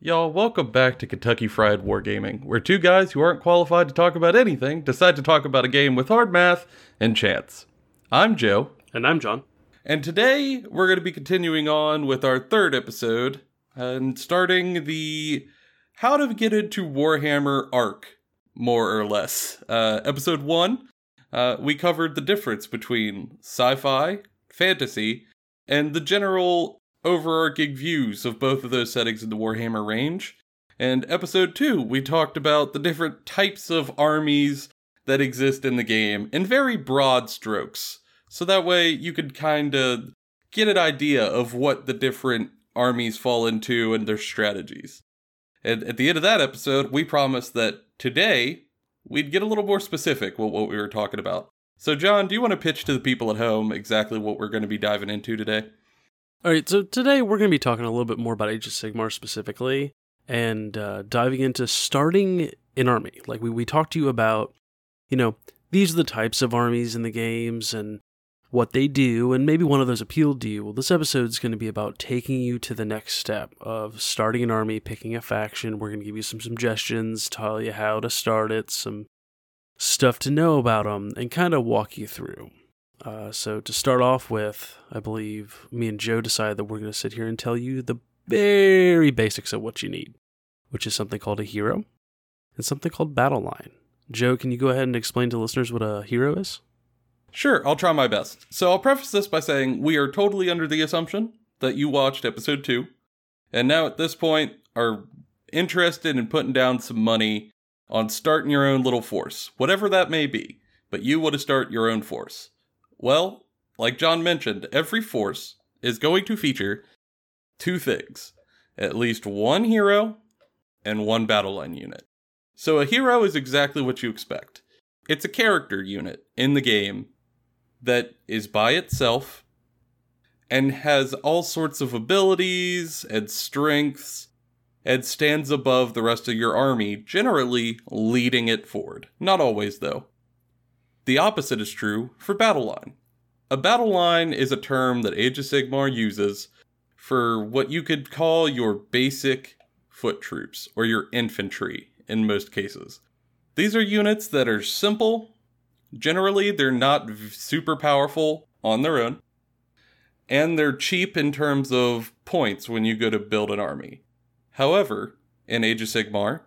Y'all, welcome back to Kentucky Fried Wargaming, where two guys who aren't qualified to talk about anything decide to talk about a game with hard math and chance. I'm Joe, And I'm John. and today we're going to be continuing on with our third episode and starting the How to Get into Warhammer arc, more or less. Uh, episode one, uh, we covered the difference between sci fi, fantasy, and the general overarching views of both of those settings in the Warhammer range. And episode 2, we talked about the different types of armies that exist in the game in very broad strokes. So that way you could kind of get an idea of what the different armies fall into and their strategies. And at the end of that episode, we promised that today we'd get a little more specific with what we were talking about. So, John, do you want to pitch to the people at home exactly what we're going to be diving into today? All right, so today we're going to be talking a little bit more about Age of Sigmar specifically and uh, diving into starting an army. Like we, we talked to you about, you know, these are the types of armies in the games and what they do, and maybe one of those appealed to you. Well, this episode is going to be about taking you to the next step of starting an army, picking a faction. We're going to give you some suggestions, tell you how to start it, some stuff to know about them, and kind of walk you through. Uh, so to start off with, I believe me and Joe decided that we're going to sit here and tell you the very basics of what you need, which is something called a hero and something called battle line. Joe, can you go ahead and explain to listeners what a hero is? Sure, I'll try my best. So I'll preface this by saying we are totally under the assumption that you watched episode 2, and now at this point are interested in putting down some money on starting your own little force, whatever that may be, but you want to start your own force. Well, like John mentioned, every force is going to feature two things at least one hero and one battle line unit. So a hero is exactly what you expect. It's a character unit in the game that is by itself and has all sorts of abilities and strengths and stands above the rest of your army, generally leading it forward. Not always, though. The opposite is true for battle line. A battle line is a term that Age of Sigmar uses for what you could call your basic foot troops or your infantry in most cases. These are units that are simple. Generally, they're not super powerful on their own. And they're cheap in terms of points when you go to build an army. However, in Age of Sigmar,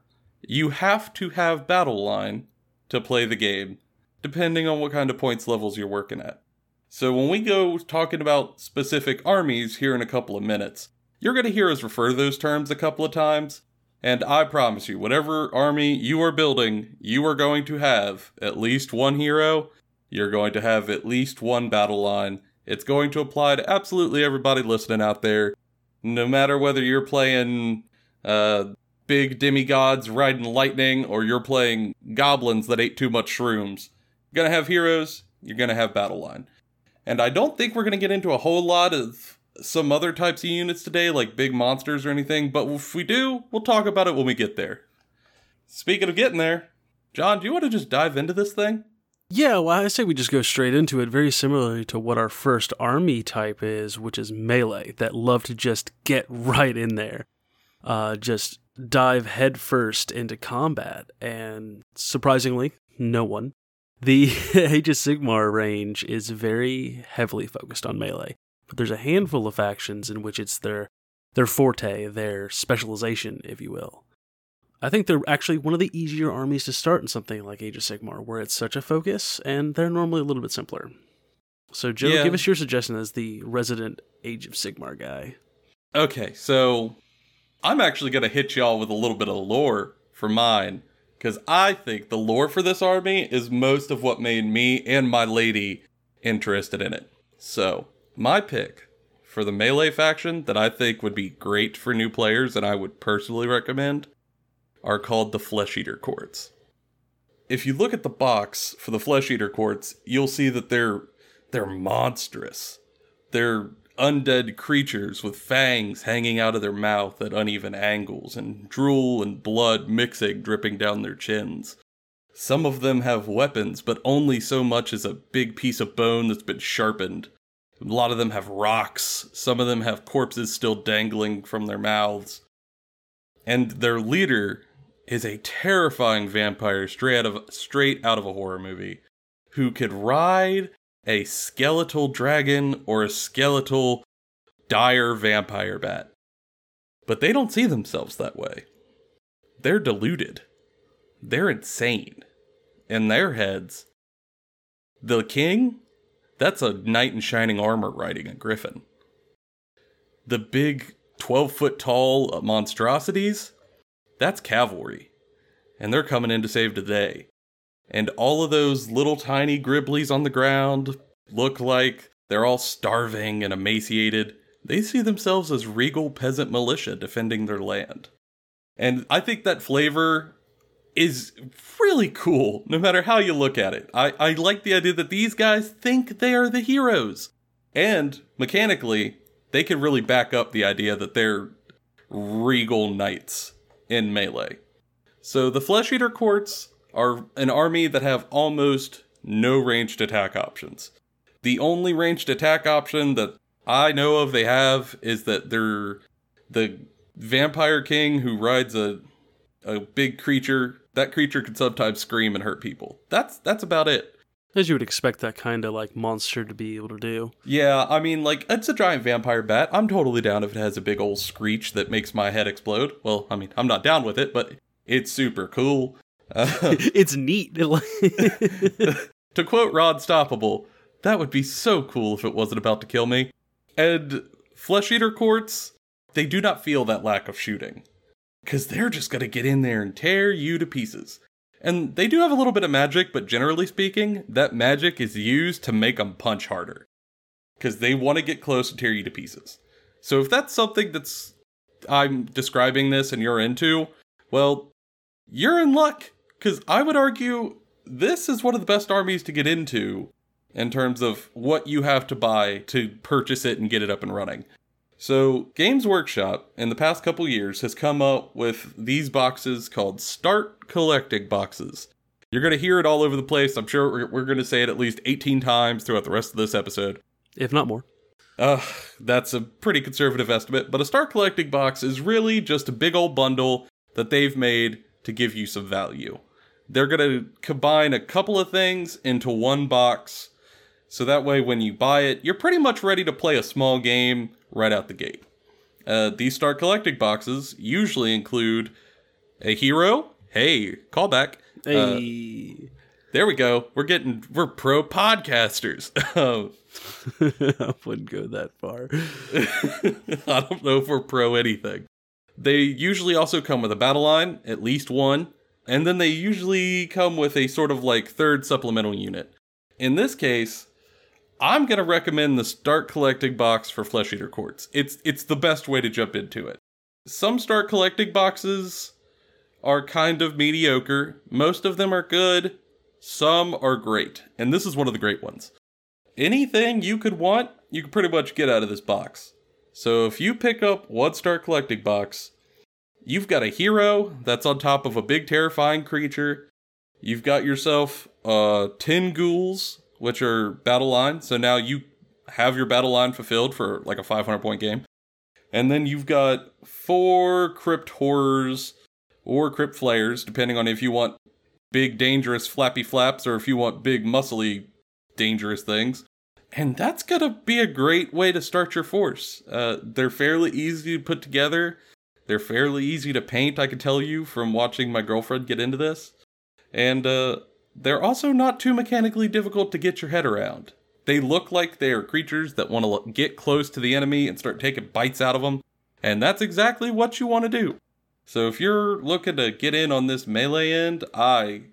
you have to have battle line to play the game, depending on what kind of points levels you're working at. So when we go talking about specific armies here in a couple of minutes, you're going to hear us refer to those terms a couple of times, and I promise you, whatever army you are building, you are going to have at least one hero, you're going to have at least one battle line. It's going to apply to absolutely everybody listening out there, no matter whether you're playing uh, big demigods riding lightning or you're playing goblins that ate too much shrooms. To have heroes, you're to have battle line. And I don't think we're to get into a whole lot of some other types of units today, like big monsters or anything, but if we do, we'll talk about it when we get there. Speaking of getting there, John, do you want to just dive into this thing? Yeah, well, I say we just go straight into it, very similarly to what our first army type is, which is melee, that love to just get right in there, uh, just dive headfirst into combat. And surprisingly, no one. The Age of Sigmar range is very heavily focused on melee, but there's a handful of factions in which it's their their forte, their specialization, if you will. I think they're actually one of the easier armies to start in something like Age of Sigmar, where it's such a focus, and they're normally a little bit simpler. So, Joe, Yeah. give us your suggestion as the resident Age of Sigmar guy. Okay, so I'm actually going to hit y'all with a little bit of lore for mine, because I think the lore for this army is most of what made me and my lady interested in it. So, my pick for the melee faction that I think would be great for new players and I would personally recommend are called the Flesh Eater Courts. If you look at the box for the Flesh Eater Courts, you'll see that they're they're monstrous. They're undead creatures with fangs hanging out of their mouth at uneven angles and drool and blood mixing dripping down their chins. Some of them have weapons, but only so much as a big piece of bone that's been sharpened. A lot of them have rocks. Some of them have corpses still dangling from their mouths. And their leader is a terrifying vampire straight out of straight out of a horror movie who could ride a skeletal dragon or a skeletal dire vampire bat. But they don't see themselves that way. They're deluded. They're insane. In their heads, the king, that's a knight in shining armor riding a griffin. The big 12 foot tall monstrosities, that's cavalry. And they're coming in to save the day. And all of those little tiny griblies on the ground look like they're all starving and emaciated. They see themselves as regal peasant militia defending their land. And I think that flavor is really cool, no matter how you look at it. I, I like the idea that these guys think they are the heroes. And mechanically, they can really back up the idea that they're regal knights in melee. So the Flesh Eater Courts are an army that have almost no ranged attack options. The only ranged attack option that I know of they have is that they're the vampire king who rides a a big creature. That creature can sometimes scream and hurt people. That's that's about it. As you would expect that kind of like monster to be able to do. Yeah, I mean, like, it's a giant vampire bat. I'm totally down if it has a big old screech that makes my head explode. Well, I mean, I'm not down with it, but it's super cool. Uh, it's neat. to quote Ron Stoppable, that would be so cool if it wasn't about to kill me. And Flesh Eater Courts, they do not feel that lack of shooting. Because they're just going to get in there and tear you to pieces. And they do have a little bit of magic, but generally speaking, that magic is used to make them punch harder. Because they want to get close and tear you to pieces. So if that's something that's I'm describing this and you're into, well, you're in luck. Because I would argue this is one of the best armies to get into in terms of what you have to buy to purchase it and get it up and running. So, Games Workshop in the past couple years has come up with these boxes called Start Collecting boxes. You're going to hear it all over the place. I'm sure we're, going to say it at least 18 times throughout the rest of this episode. If not more. Uh, that's a pretty conservative estimate, but a Start Collecting box is really just a big old bundle that they've made to give you some value. They're going to combine a couple of things into one box so that way, when you buy it, you're pretty much ready to play a small game right out the gate. Uh, these start collecting boxes usually include a hero. Hey, callback. Hey. Uh, there we go. We're getting we're pro podcasters. I wouldn't go that far. I don't know if we're pro anything. They usually also come with a battle line, at least one, and then they usually come with a sort of like third supplemental unit. In this case, I'm gonna recommend the Start Collecting box for Flesh Eater Courts. It's it's the best way to jump into it. Some Start Collecting boxes are kind of mediocre. Most of them are good. Some are great, and this is one of the great ones. Anything you could want, you can pretty much get out of this box. So if you pick up one Start Collecting box, you've got a hero that's on top of a big terrifying creature. You've got yourself uh 10 ghouls which are battle line. So now you have your battle line fulfilled for like a 500 point game. And then you've got four crypt horrors or crypt flayers, depending on if you want big, dangerous flappy flaps or if you want big, muscly, dangerous things. And that's going to be a great way to start your force. Uh, they're fairly easy to put together. They're fairly easy to paint, I can tell you from watching my girlfriend get into this. And uh, they're also not too mechanically difficult to get your head around. They look like they are creatures that want to get close to the enemy and start taking bites out of them, and that's exactly what you want to do. So if you're looking to get in on this melee end, I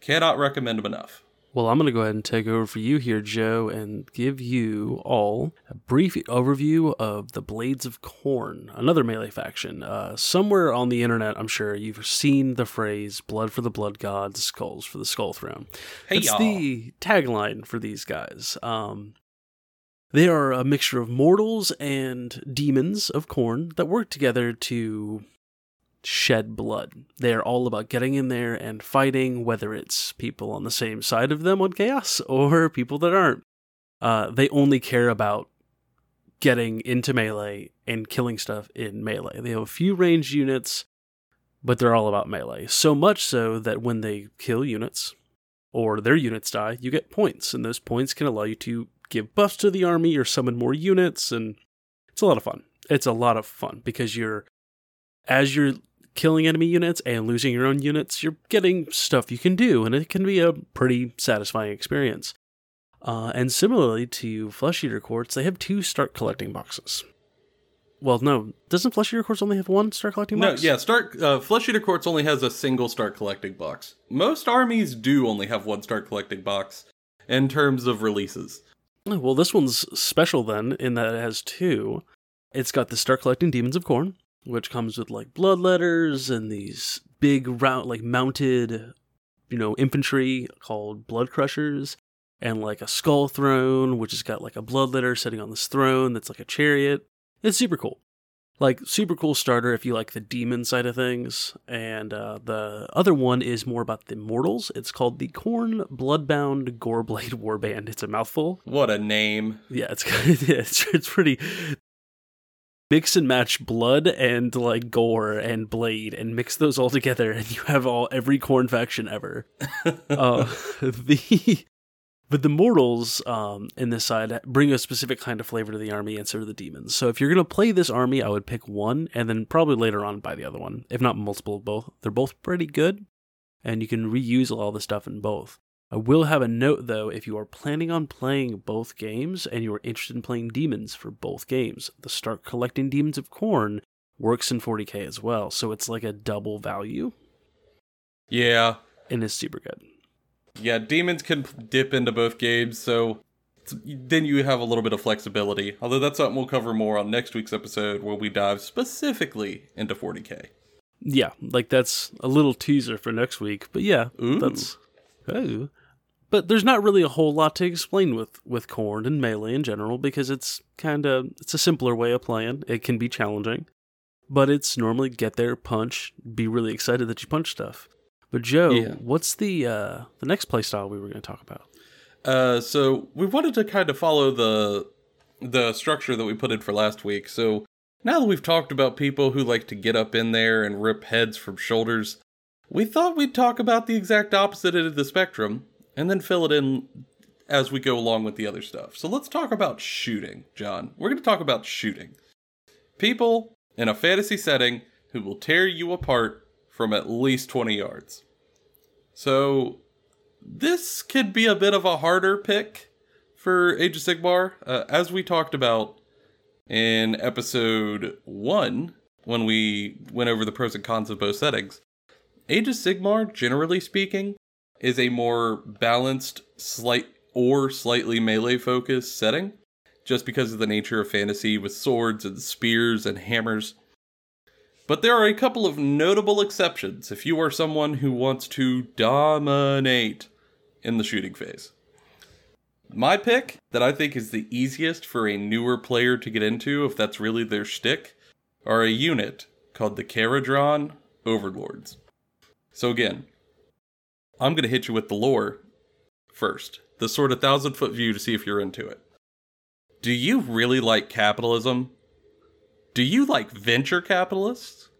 cannot recommend them enough. Well, I'm going to go ahead and take over for you here, Joe, and give you all a brief overview of the Blades of Khorne, another melee faction. Uh, somewhere on the internet, I'm sure you've seen the phrase "blood for the blood gods, skulls for the skull throne." Hey, It's y'all. the tagline for these guys. Um, they are a mixture of mortals and demons of Khorne that work together to shed blood. They are all about getting in there and fighting, whether it's people on the same side of them on Chaos or people that aren't. Uh, they only care about getting into melee and killing stuff in melee. They have a few ranged units, but they're all about melee. So much so that when they kill units or their units die, you get points, and those points can allow you to give buffs to the army or summon more units, and it's a lot of fun. It's a lot of fun because you're as you're killing enemy units and losing your own units, you're getting stuff you can do, and it can be a pretty satisfying experience. Uh, and similarly to Flesh Eater Courts, they have two start collecting boxes. Well, no, doesn't Flesh Eater Courts only have one start collecting box? No, yeah, start uh, Flesh Eater Courts only has a single start collecting box. Most armies do only have one start collecting box in terms of releases. Well, this one's special then in that it has two. It's got the start collecting Demons of Khorne, which comes with like blood letters and these big round like mounted, you know, infantry called blood crushers, and like a skull throne, which has got like a blood letter sitting on this throne that's like a chariot. It's super cool. Like super cool starter if you like the demon side of things. And uh, the other one is more about the mortals. It's called the Khorne Bloodbound Goreblade Warband. It's a mouthful. What a name. Yeah, it's yeah, it's, it's pretty mix and match blood and like gore and blade and mix those all together and you have all every Khorne faction ever. uh, the but the mortals um, in this side bring a specific kind of flavor to the army and so do the demons. So if you're gonna play this army, I would pick one and then probably later on buy the other one, if not multiple of both. They're both pretty good, and you can reuse all the stuff in both. I will have a note though if you are planning on playing both games and you are interested in playing demons for both games, the start collecting demons of Khorne works in 40k as well. So it's like a double value Yeah. and it's super good. Yeah, demons can dip into both games, so then you have a little bit of flexibility. Although that's something we'll cover more on next week's episode where we dive specifically into 40k. Yeah, like that's a little teaser for next week. But yeah, Ooh. that's oh. But there's not really a whole lot to explain with with Khorne and melee in general because it's kind of it's a simpler way of playing. It can be challenging, but it's normally get there, punch, be really excited that you punch stuff. But Joe, Yeah. what's the uh the next play style we were going to talk about? Uh, so we wanted to kind of follow the the structure that we put in for last week. So now that we've talked about people who like to get up in there and rip heads from shoulders, we thought we'd talk about the exact opposite end of the spectrum and then fill it in as we go along with the other stuff. So let's talk about shooting, John. We're going to talk about shooting. People in a fantasy setting who will tear you apart from at least 20 yards. So this could be a bit of a harder pick for Age of Sigmar. Uh, as we talked about in episode one, when we went over the pros and cons of both settings, Age of Sigmar, generally speaking, is a more balanced, slight or slightly melee focused setting, just because of the nature of fantasy with swords and spears and hammers. But there are a couple of notable exceptions if you are someone who wants to dominate in the shooting phase. My pick that I think is the easiest for a newer player to get into, if that's really their shtick, are a unit called the Kharadron Overlords. So again, I'm going to hit you with the lore first, the sort of thousand foot view to see if you're into it. Do you really like capitalism? Do you like venture capitalists?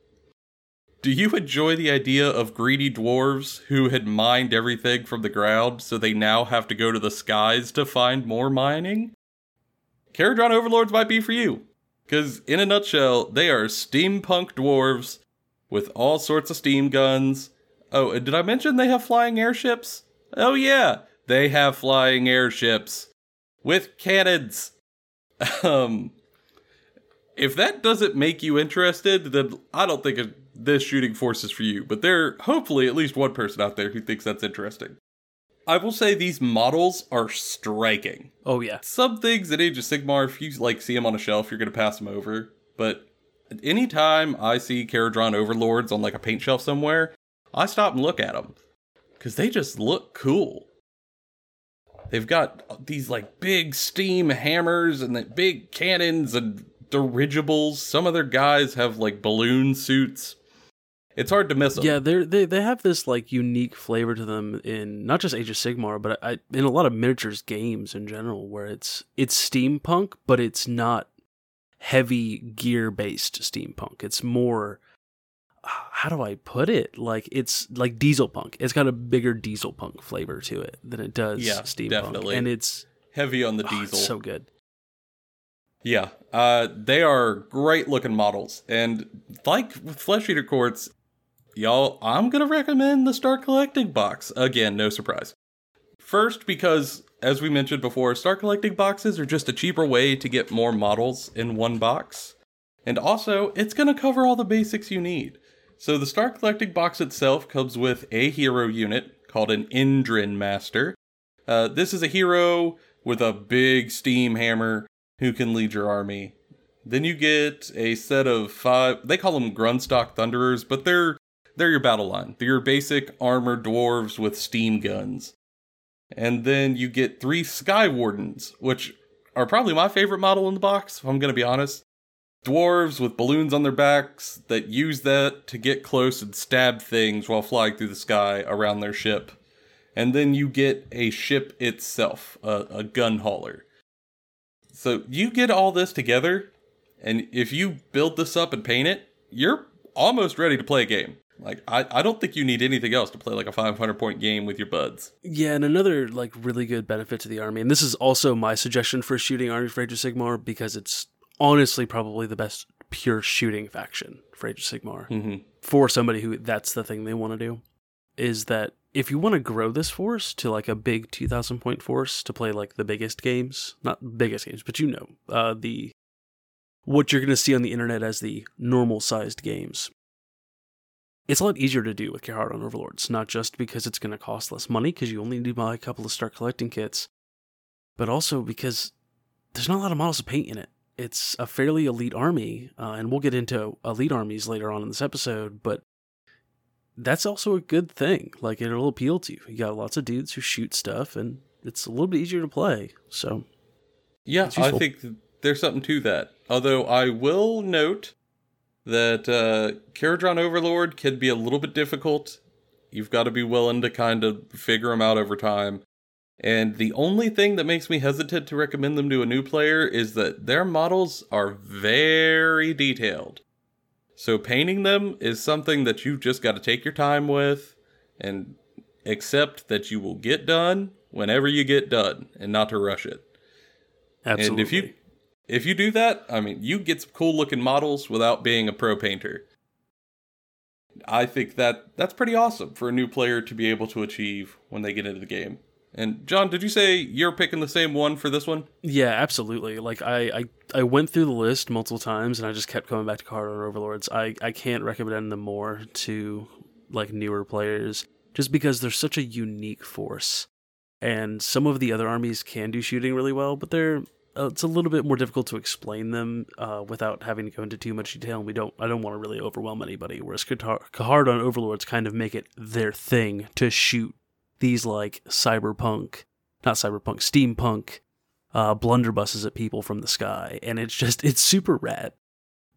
Do you enjoy the idea of greedy dwarves who had mined everything from the ground so they now have to go to the skies to find more mining? Kharadron Overlords might be for you. Because, in a nutshell, they are steampunk dwarves with all sorts of steam guns. Oh, and did I mention they have flying airships? Oh, yeah, they have flying airships with cannons. Um, if that doesn't make you interested, then I don't think this shooting force is for you. But there, hopefully, at least one person out there who thinks that's interesting. I will say these models are striking. Oh yeah. Some things in Age of Sigmar, if you like see them on a shelf, you're gonna pass them over. But anytime I see Kharadron Overlords on like a paint shelf somewhere, I stop and look at them because they just look cool. They've got these like big steam hammers and the big cannons and dirigibles. Some of their guys have like balloon suits. It's hard to miss them. Yeah, they're, they they have this like unique flavor to them in not just Age of Sigmar, but I, in a lot of miniatures games in general, where it's it's steampunk, but it's not heavy gear based steampunk. It's more how do I put it? Like it's like diesel punk. It's got a bigger diesel punk flavor to it than it does Yeah, steampunk, definitely. and it's, Heavy on the oh, diesel. it's so good. Yeah, uh, they are great looking models, and like with Flesh Eater Courts, y'all, I'm gonna recommend the Star Collecting box again. No surprise. First, because as we mentioned before, Star Collecting boxes are just a cheaper way to get more models in one box, and also it's gonna cover all the basics you need. So the Star Collecting box itself comes with a hero unit called an Endrinmaster. Uh, this is a hero with a big steam hammer who can lead your army. Then you get a set of five. They call them Grundstok Thunderers, but they're they're your battle line. They're your basic armored dwarves with steam guns. And then you get three Sky Wardens, which are probably my favorite model in the box. If I'm gonna be honest, dwarves with balloons on their backs that use that to get close and stab things while flying through the sky around their ship. And then you get a ship itself, a, a gun hauler. So you get all this together, and if you build this up and paint it, you're almost ready to play a game. Like I, I don't think you need anything else to play like a 500 point game with your buds. Yeah, and another like really good benefit to the army, and this is also my suggestion for shooting Army for Age of Sigmar because it's honestly probably the best pure shooting faction for Age of Sigmar hmm for somebody who that's the thing they want to do. Is that if you want to grow this force to like a big 2,000 point force to play like the biggest games, not biggest games, but you know, uh, the what you're going to see on the internet as the normal sized games. It's a lot easier to do with Kharadron Overlords, not just because it's going to cost less money because you only need to buy a couple of start collecting kits, but also because there's not a lot of models to paint in it. It's a fairly elite army, uh, and we'll get into elite armies later on in this episode, but that's also a good thing. Like, it'll appeal to you. You got lots of dudes who shoot stuff, and it's a little bit easier to play. So, Yeah, I think there's something to that. Although I will note that uh, Kharadron Overlord can be a little bit difficult. You've got to be willing to kind of figure them out over time. And the only thing that makes me hesitant to recommend them to a new player is that their models are very detailed. So painting them is something that you've just got to take your time with and accept that you will get done whenever you get done and not to rush it. absolutely. And if you if you do that, I mean, you get some cool looking models without being a pro painter. I think that that's pretty awesome for a new player to be able to achieve when they get into the game. And John, did you say you're picking the same one for this one? Yeah, absolutely. Like I, I, I went through the list multiple times, and I just kept coming back to Kharadron Overlords. I, I can't recommend them more to like newer players, just because they're such a unique force. And some of the other armies can do shooting really well, but they're uh, it's a little bit more difficult to explain them uh, without having to go into too much detail. And we don't, I don't want to really overwhelm anybody. Whereas Kharadron Overlords kind of make it their thing to shoot these like cyberpunk, not cyberpunk, steampunk uh, blunderbusses at people from the sky, and it's just it's super rad.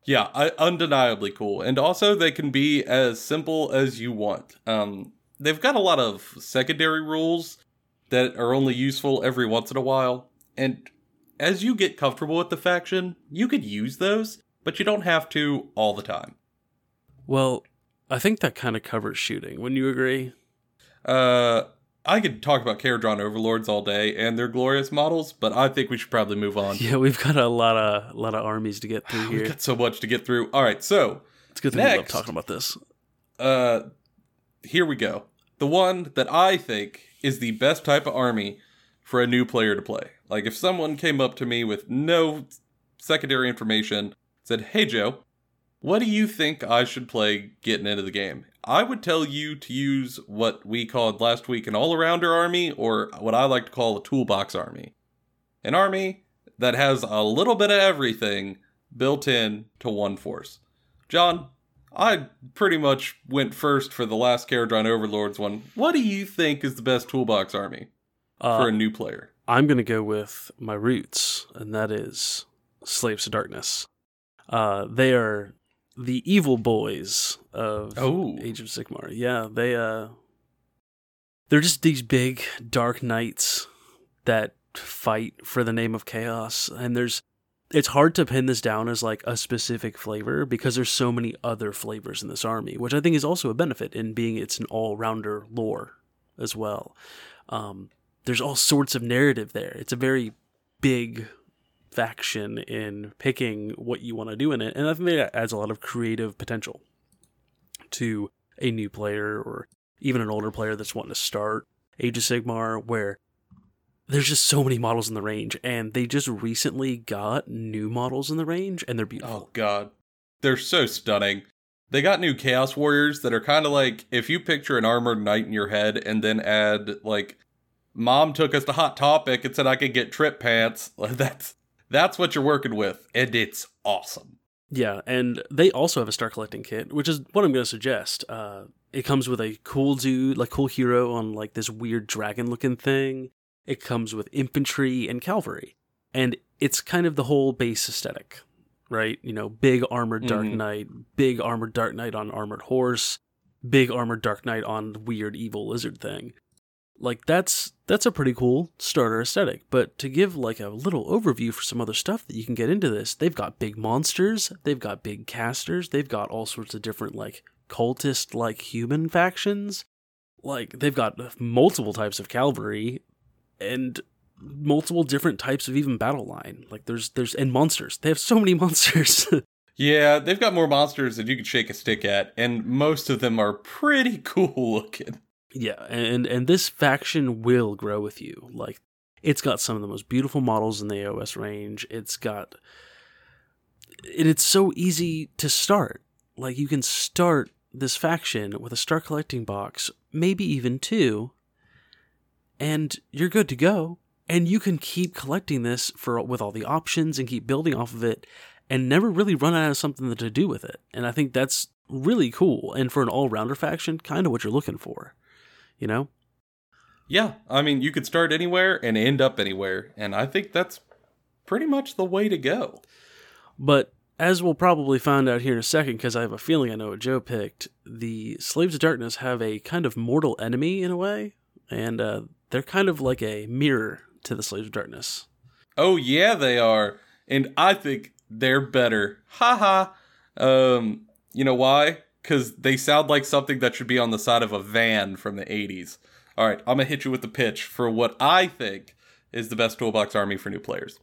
Yeah, I, undeniably cool. And also, they can be as simple as you want. Um, they've got a lot of secondary rules that are only useful every once in a while. And as you get comfortable with the faction, you could use those, but you don't have to all the time. Well, I think that kind of covers shooting. Wouldn't you agree? Uh, I could talk about Kharadron Overlords all day and their glorious models, but I think we should probably move on. Yeah, we've got a lot of a lot of armies to get through here. We've got so much to get through. All right, so It's good thing we love Next. talking about this. uh here we go. The one that I think is the best type of army for a new player to play. Like if someone came up to me with no secondary information, said, "Hey Joe, what do you think I should play getting into the game?" I would tell you to use what we called last week an all-arounder army or what I like to call a toolbox army. An army that has a little bit of everything built in to one force. John, I pretty much went first for the last Kharadron Overlords one. What do you think is the best toolbox army Uh, for a new player? I'm going to go with my roots, and that is Slaves to Darkness. Uh, they are the evil boys of Oh, Age of Sigmar. Yeah, they uh they're just these big dark knights that fight for the name of chaos and there's it's hard to pin this down as like a specific flavor because there's so many other flavors in this army, which I think is also a benefit in being it's an all-rounder lore as well. Um, there's all sorts of narrative there. It's a very big faction in picking what you want to do in it, and I think that adds a lot of creative potential to a new player or even an older player that's wanting to start Age of Sigmar, where there's just so many models in the range, and they just recently got new models in the range, and they're beautiful. Oh god, they're so stunning. They got new Chaos Warriors that are kind of like if you picture an armored knight in your head, and then add like, "Mom took us to Hot Topic and said I could get trip pants." That's that's what you're working with, and it's awesome. Yeah, and they also have a star collecting kit, which is what I'm going to suggest. Uh, it comes with a cool dude, like cool hero on like this weird dragon looking thing. It comes with infantry and cavalry. And it's kind of the whole base aesthetic, right? You know, big armored Dark Mhm. Knight, big armored Dark Knight on armored horse, big armored Dark Knight on weird evil lizard thing. Like that's that's a pretty cool starter aesthetic. But to give like a little overview for some other stuff that you can get into this, they've got big monsters, they've got big casters, they've got all sorts of different like cultist like human factions. Like they've got multiple types of cavalry and multiple different types of even battle line. Like there's there's and monsters. They have so many monsters. Yeah, they've got more monsters than you could shake a stick at, and most of them are pretty cool looking. Yeah, and and this faction will grow with you. Like it's got some of the most beautiful models in the AOS range. It's got and it's so easy to start. Like you can start this faction with a star collecting box, maybe even two, and you're good to go. And you can keep collecting this for with all the options and keep building off of it and never really run out of something to do with it. And I think that's really cool. And for an all-rounder faction, kind of what you're looking for. You know? Yeah, I mean, you could start anywhere and end up anywhere, and I think that's pretty much the way to go. But as we'll probably find out here in a second, because I have a feeling I know what Joe picked, the Slaves of Darkness have a kind of mortal enemy in a way, and uh, they're kind of like a mirror to the Slaves of Darkness. Oh yeah, they are, and I think they're better. Haha. um, you know why? Because they sound like something that should be on the side of a van from the '80s. All right, I'm gonna hit you with the pitch for what I think is the best toolbox army for new players.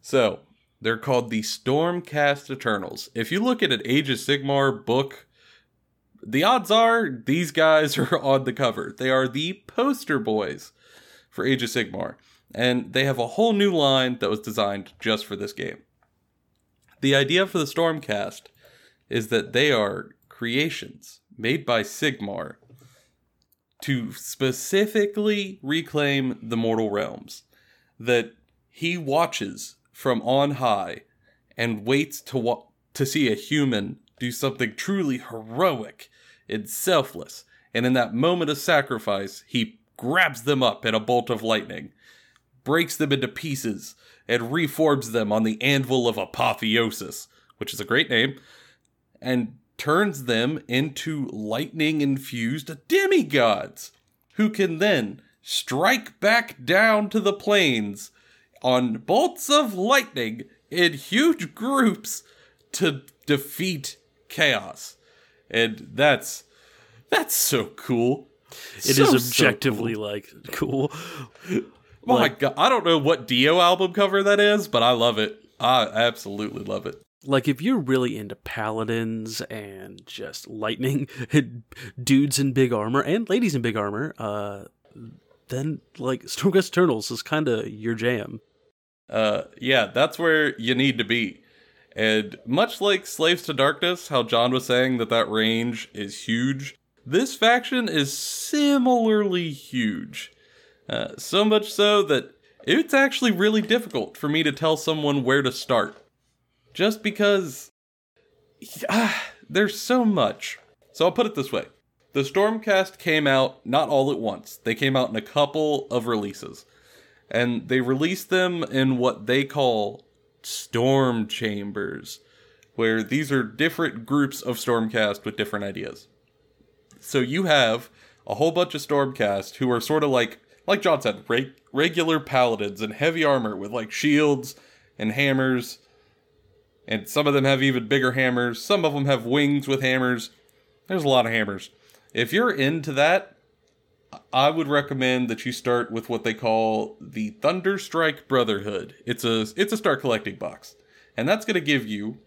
So they're called the Stormcast Eternals. If you look at an Age of Sigmar book, the odds are these guys are on the cover. They are the poster boys for Age of Sigmar, and they have a whole new line that was designed just for this game. The idea for the Stormcast is that they are creations made by Sigmar to specifically reclaim the mortal realms that he watches from on high and waits to wa- to see a human do something truly heroic and selfless. And in that moment of sacrifice he grabs them up in a bolt of lightning breaks them into pieces and reforms them on the anvil of apotheosis which is a great name and turns them into lightning infused demigods who can then strike back down to the plains on bolts of lightning in huge groups to defeat chaos. And that's that's so cool. It So, is so objectively cool. like cool. My like- god, I don't know what Dio album cover that is, but I love it. I absolutely love it. Like if you're really into paladins and just lightning dudes in big armor and ladies in big armor, uh, then like Stormcast Eternals is kind of your jam. Uh, yeah, that's where you need to be. And much like Slaves to Darkness, how John was saying that that range is huge, this faction is similarly huge. Uh, so much so that it's actually really difficult for me to tell someone where to start. Just because ah, there's so much. So I'll put it this way the Stormcast came out not all at once, they came out in a couple of releases and they released them in what they call storm chambers, where these are different groups of Stormcast with different ideas. So you have a whole bunch of Stormcast who are sort of like, like John said, reg- regular paladins in heavy armor with like shields and hammers And some of them have even bigger hammers. Some of them have wings with hammers. There's a lot of hammers. If you're into that, I would recommend that you start with what they call the Thunderstrike Brotherhood. It's a it's a start collecting box. And that's going to give you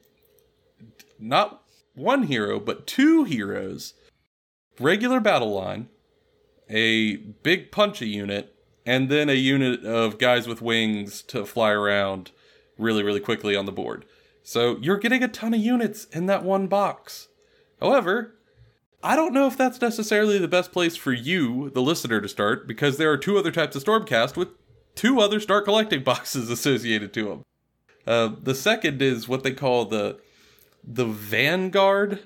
not one hero, but two heroes, regular battle line, a big punchy unit, and then a unit of guys with wings to fly around really, really quickly on the board. So you're getting a ton of units in that one box. However, I don't know if that's necessarily the best place for you, the listener, to start, because there are two other types of Stormcast with two other start collecting boxes associated to them. Uh, the second is what they call the the Vanguard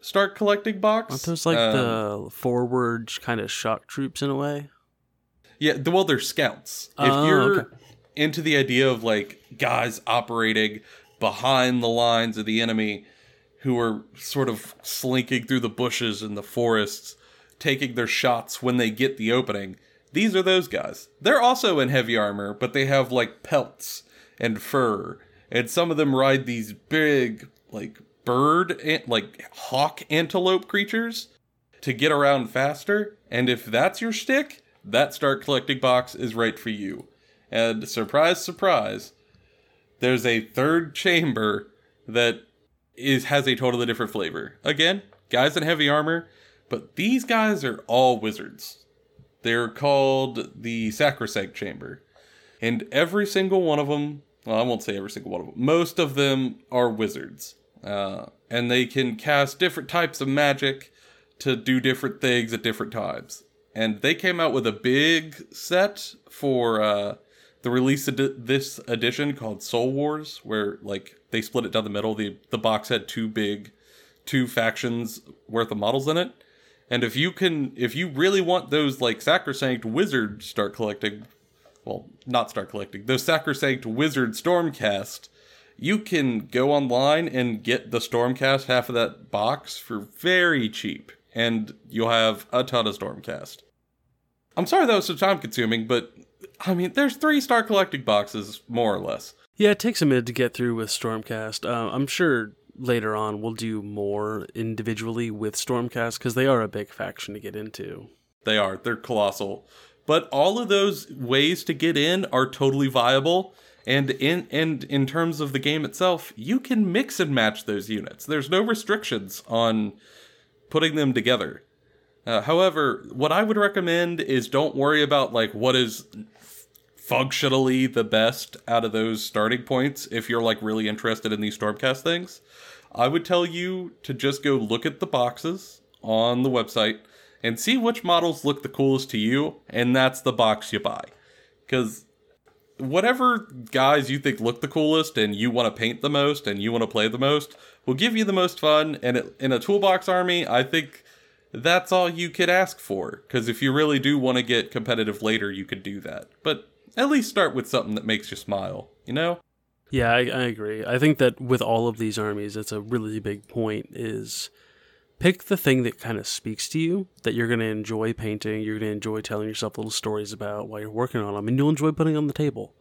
start collecting box. Aren't those like Um, the forward kind of shock troops in a way? Yeah, the- well, they're scouts. If Oh, you're okay. into the idea of like guys operating behind the lines of the enemy who are sort of slinking through the bushes and the forests, taking their shots when they get the opening, these are those guys. They're also in heavy armor, but they have like pelts and fur, and some of them ride these big, like bird, like hawk antelope creatures to get around faster. And if that's your stick, that start collecting box is right for you. And surprise, surprise, there's a third chamber that is has a totally different flavor. Again, guys in heavy armor, but these guys are all wizards. They're called the Sacrosanct Chamber. And every single one of them, well, I won't say every single one of them, most of them are wizards. Uh, and they can cast different types of magic to do different things at different times. And they came out with a big set for uh, the release of this edition called Soul Wars, where like they split it down the middle. The the box had two big, two factions worth of models in it. And if you can, if you really want those like sacrosanct wizard start collecting, well, not start collecting, those sacrosanct wizard stormcast, you can go online and get the stormcast half of that box for very cheap, and you'll have a ton of stormcast. I'm sorry that was so time consuming, but I mean, there's three star collecting boxes more or less. Yeah, it takes a minute to get through with Stormcast. Uh, I'm sure later on we'll do more individually with Stormcast because they are a big faction to get into. They are. They're colossal. But all of those ways to get in are totally viable. And in and in terms of the game itself, you can mix and match those units. There's no restrictions on putting them together. Uh, however, what I would recommend is don't worry about like what is functionally the best out of those starting points if you're like really interested in these Stormcast things. I would tell you to just go look at the boxes on the website and see which models look the coolest to you, and that's the box you buy. Because whatever guys you think look the coolest and you want to paint the most and you want to play the most will give you the most fun. And it, in a toolbox army, I think that's all you could ask for. Because if you really do want to get competitive later, you could do that. But at least start with something that makes you smile, you know? Yeah, I, I agree. I think that with all of these armies, it's a really big point is pick the thing that kind of speaks to you that you're going to enjoy painting, you're going to enjoy telling yourself little stories about while you're working on them, and you'll enjoy putting on the table.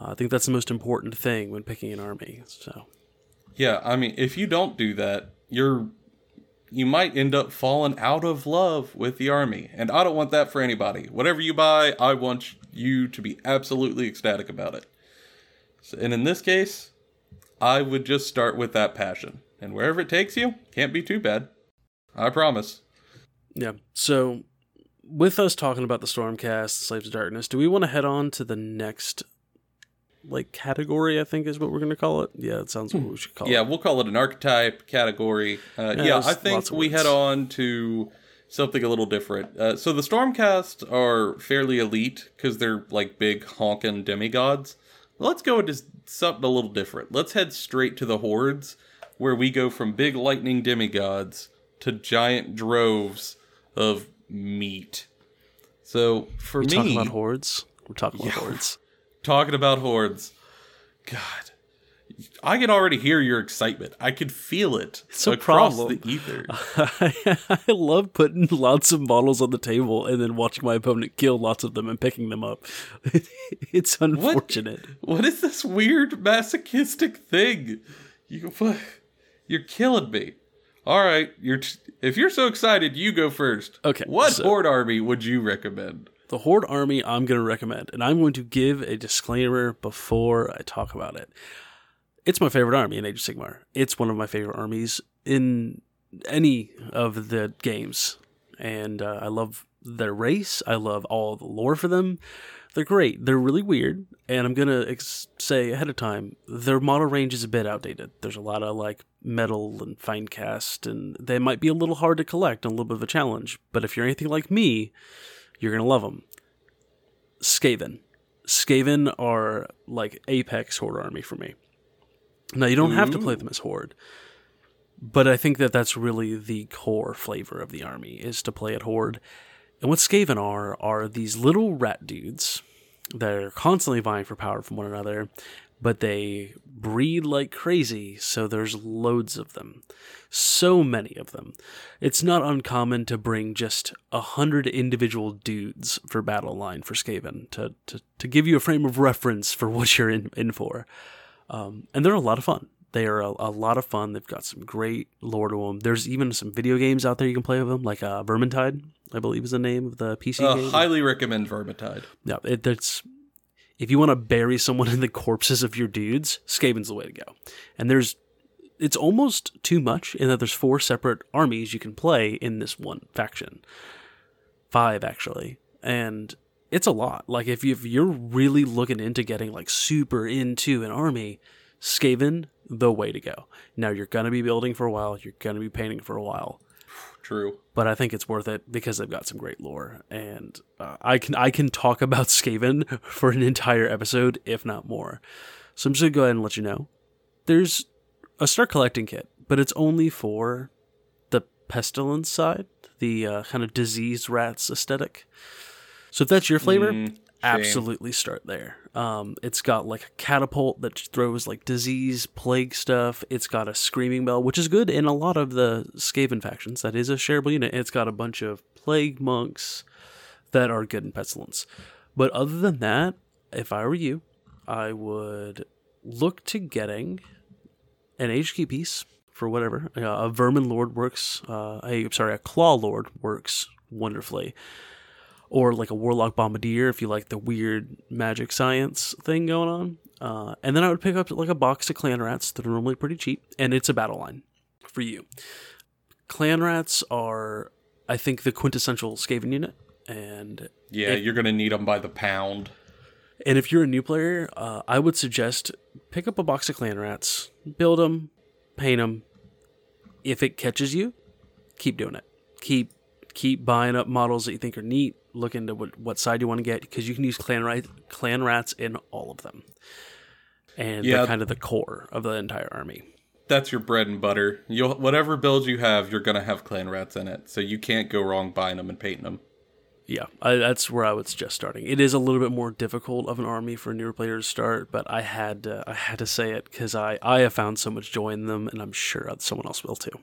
Uh, I think that's the most important thing when picking an army. So, Yeah, I mean, if you don't do that, you're you might end up falling out of love with the army, and I don't want that for anybody. Whatever you buy, I want you to be absolutely ecstatic about it. So, and in this case, I would just start with that passion, and wherever it takes you, can't be too bad. I promise. yeah. So, with us talking about the Stormcast, Slaves of Darkness, do we want to head on to the next like category? I think is what we're going to call it. Yeah, it sounds what we should call Yeah, it. we'll call it an archetype category. Uh, Yeah, yeah, I think we words. head on to something a little different. Uh, so the Stormcast are fairly elite because they're like big honking demigods. Let's go into something a little different. Let's head straight to the hordes, where we go from big lightning demigods to giant droves of meat. So for me. We me, talking about hordes. We're talking about Yeah. hordes. talking about hordes. God, I can already hear your excitement. I can feel it It's across the ether. I love putting lots of models on the table and then watching my opponent kill lots of them and picking them up. it's unfortunate. what is this weird masochistic thing? You, you're killing me. All right, you're t- if you're so excited, you go first. Okay, What so- horde army would you recommend? The Horde Army I'm going to recommend, and I'm going to give a disclaimer before I talk about it. It's my favorite army in Age of Sigmar. It's one of my favorite armies in any of the games. And uh, I love their race. I love all the lore for them. They're great. They're really weird. And I'm to ex- say ahead of time, their model range is a bit outdated. There's a lot of like metal and fine cast, and they might be a little hard to collect and a little bit of a challenge. But if you're anything like me, you're gonna love them. Skaven. Skaven are like apex horde army for me. Now you don't have to play mm-hmm. them as horde, but I think that that's really the core flavor of the army is to play at horde. And what Skaven are are these little rat dudes that are constantly vying for power from one another, but they breed like crazy, so there's loads of them. So many of them. It's not uncommon to bring just a hundred individual dudes for battle line for Skaven to, to, to give you a frame of reference for what you're in, in for. Um, and they're a lot of fun. They are a, a lot of fun. They've got some great lore to them. There's even some video games out there you can play with them, like uh, Vermintide, I believe is the name of the PC Uh, game. highly recommend Vermintide. Yeah, it, that's if you want to bury someone in the corpses of your dudes, Skaven's the way to go. And there's it's almost too much in that there's four separate armies you can play in this one faction. Five actually. And it's a lot. Like if, you, if you're really looking into getting like super into an army, Skaven the way to go. Now you're going to be building for a while, you're going to be painting for a while True. but I think it's worth it because they've got some great lore, and uh, I can I can talk about Skaven for an entire episode, if not more. So I'm just gonna go ahead and let you know. There's a start collecting kit, but it's only for the pestilence side, the uh, kind of disease rats aesthetic. So if that's your flavor, Mm, absolutely start there. Um, it's got like a catapult that throws like disease, plague stuff. It's got a screaming bell, which is good in a lot of the Skaven factions. That is a shareable unit. It's got a bunch of plague monks that are good in pestilence. But other than that, if I were you, I would look to getting an HQ piece for whatever. Uh, a Vermin Lord works. Uh, a I'm sorry, a Claw Lord works wonderfully or like a warlock bombardier if you like the weird magic science thing going on. Uh, and then I would pick up like a box of clan rats that are normally pretty cheap, and it's a battle line for you. Clan rats are, I think, the quintessential Skaven unit, and Yeah, you're gonna need them by the pound. and if you're a new player, uh, I would suggest pick up a box of clan rats, build them, paint them. If it catches you, keep doing it. Keep keep buying up models that you think are neat. Look into what, what side you want to get because you can use clan rat, clan rats in all of them, and Yeah. they're kind of the core of the entire army. That's your bread and butter. You'll whatever build you have, you're gonna have clan rats in it, so you can't go wrong buying them and painting them. Yeah, I, that's where I would suggest starting. It is a little bit more difficult of an army for a newer player to start, but I had to, I had to say it because I, I have found so much joy in them, and I'm sure someone else will too.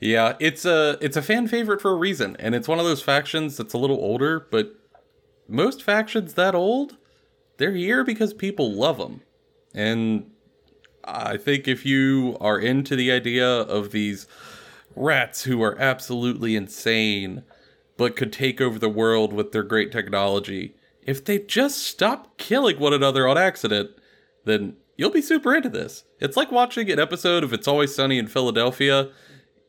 Yeah, it's a it's a fan favorite for a reason, and it's one of those factions that's a little older, but most factions that old, they're here because people love them. And I think if you are into the idea of these rats who are absolutely insane but could take over the world with their great technology, if they just stop killing one another on accident, then you'll be super into this. It's like watching an episode of It's Always Sunny in Philadelphia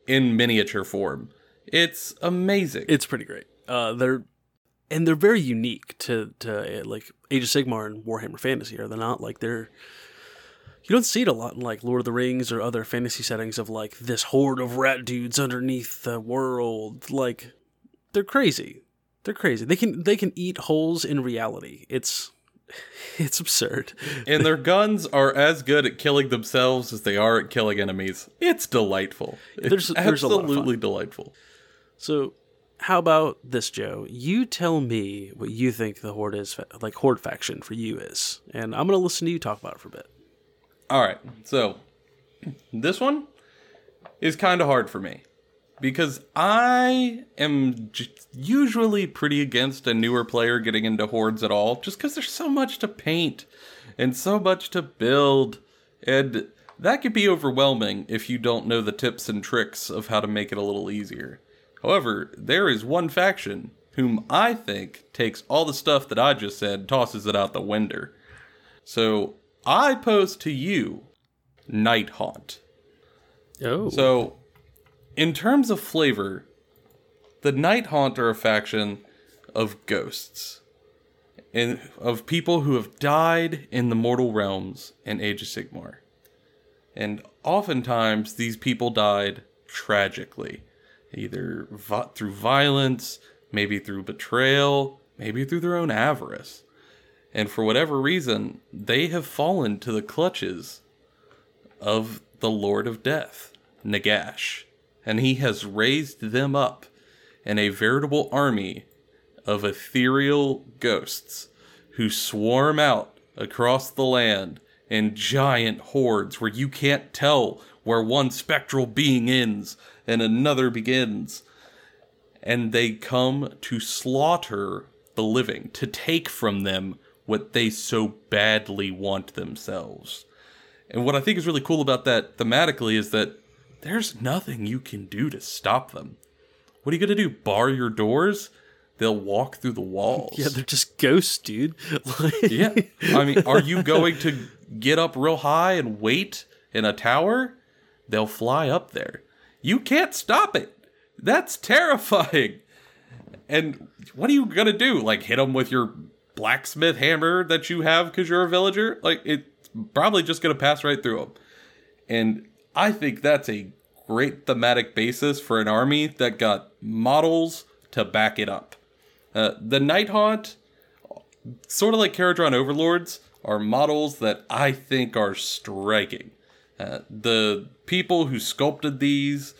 in miniature form. It's amazing. It's pretty great. Uh, they're and they're very unique to to uh, like Age of Sigmar and Warhammer Fantasy. Are they not like they're you don't see it a lot in like Lord of the Rings or other fantasy settings of like this horde of rat dudes underneath the world. Like they're crazy. They're crazy. They can they can eat holes in reality. It's it's absurd. and their guns are as good at killing themselves as they are at killing enemies. It's delightful. It's There's- there's a lot absolutely delightful. So, how about this, Joe? You tell me what you think the horde is, like horde faction for you is, and I'm gonna listen to you talk about it for a bit. All right. So, this one is kind of hard for me because I am j- usually pretty against a newer player getting into hordes at all just because there's so much to paint and so much to build. And that could be overwhelming if you don't know the tips and tricks of how to make it a little easier. However, there is one faction whom I think takes all the stuff that I just said, tosses it out the window. So I pose to you Night Haunt. Oh. So, in terms of flavor, the Night Haunt are a faction of ghosts. And of people who have died in the mortal realms in Age of Sigmar. And oftentimes, these people died tragically, either vi- through violence, maybe through betrayal, maybe through their own avarice. And for whatever reason, they have fallen to the clutches of the Lord of Death, Nagash. And he has raised them up in a veritable army of ethereal ghosts who swarm out across the land in giant hordes where you can't tell where one spectral being ends and another begins. And they come to slaughter the living, to take from them what they so badly want themselves. And what I think is really cool about that thematically is that there's nothing you can do to stop them. What are you going to do? Bar your doors? They'll walk through the walls. yeah, they're just ghosts, dude. Yeah. I mean, are you going to get up real high and wait in a tower? They'll fly up there. You can't stop it. That's terrifying. And what are you going to do? Like hit them with your blacksmith hammer that you have because you're a villager? Like, it's probably just going to pass right through them. And I think that's a great thematic basis for an army that got models to back it up. Uh, the Night Haunt sort of like Kharadron Overlords, are models that I think are striking. Uh, the people who sculpted these,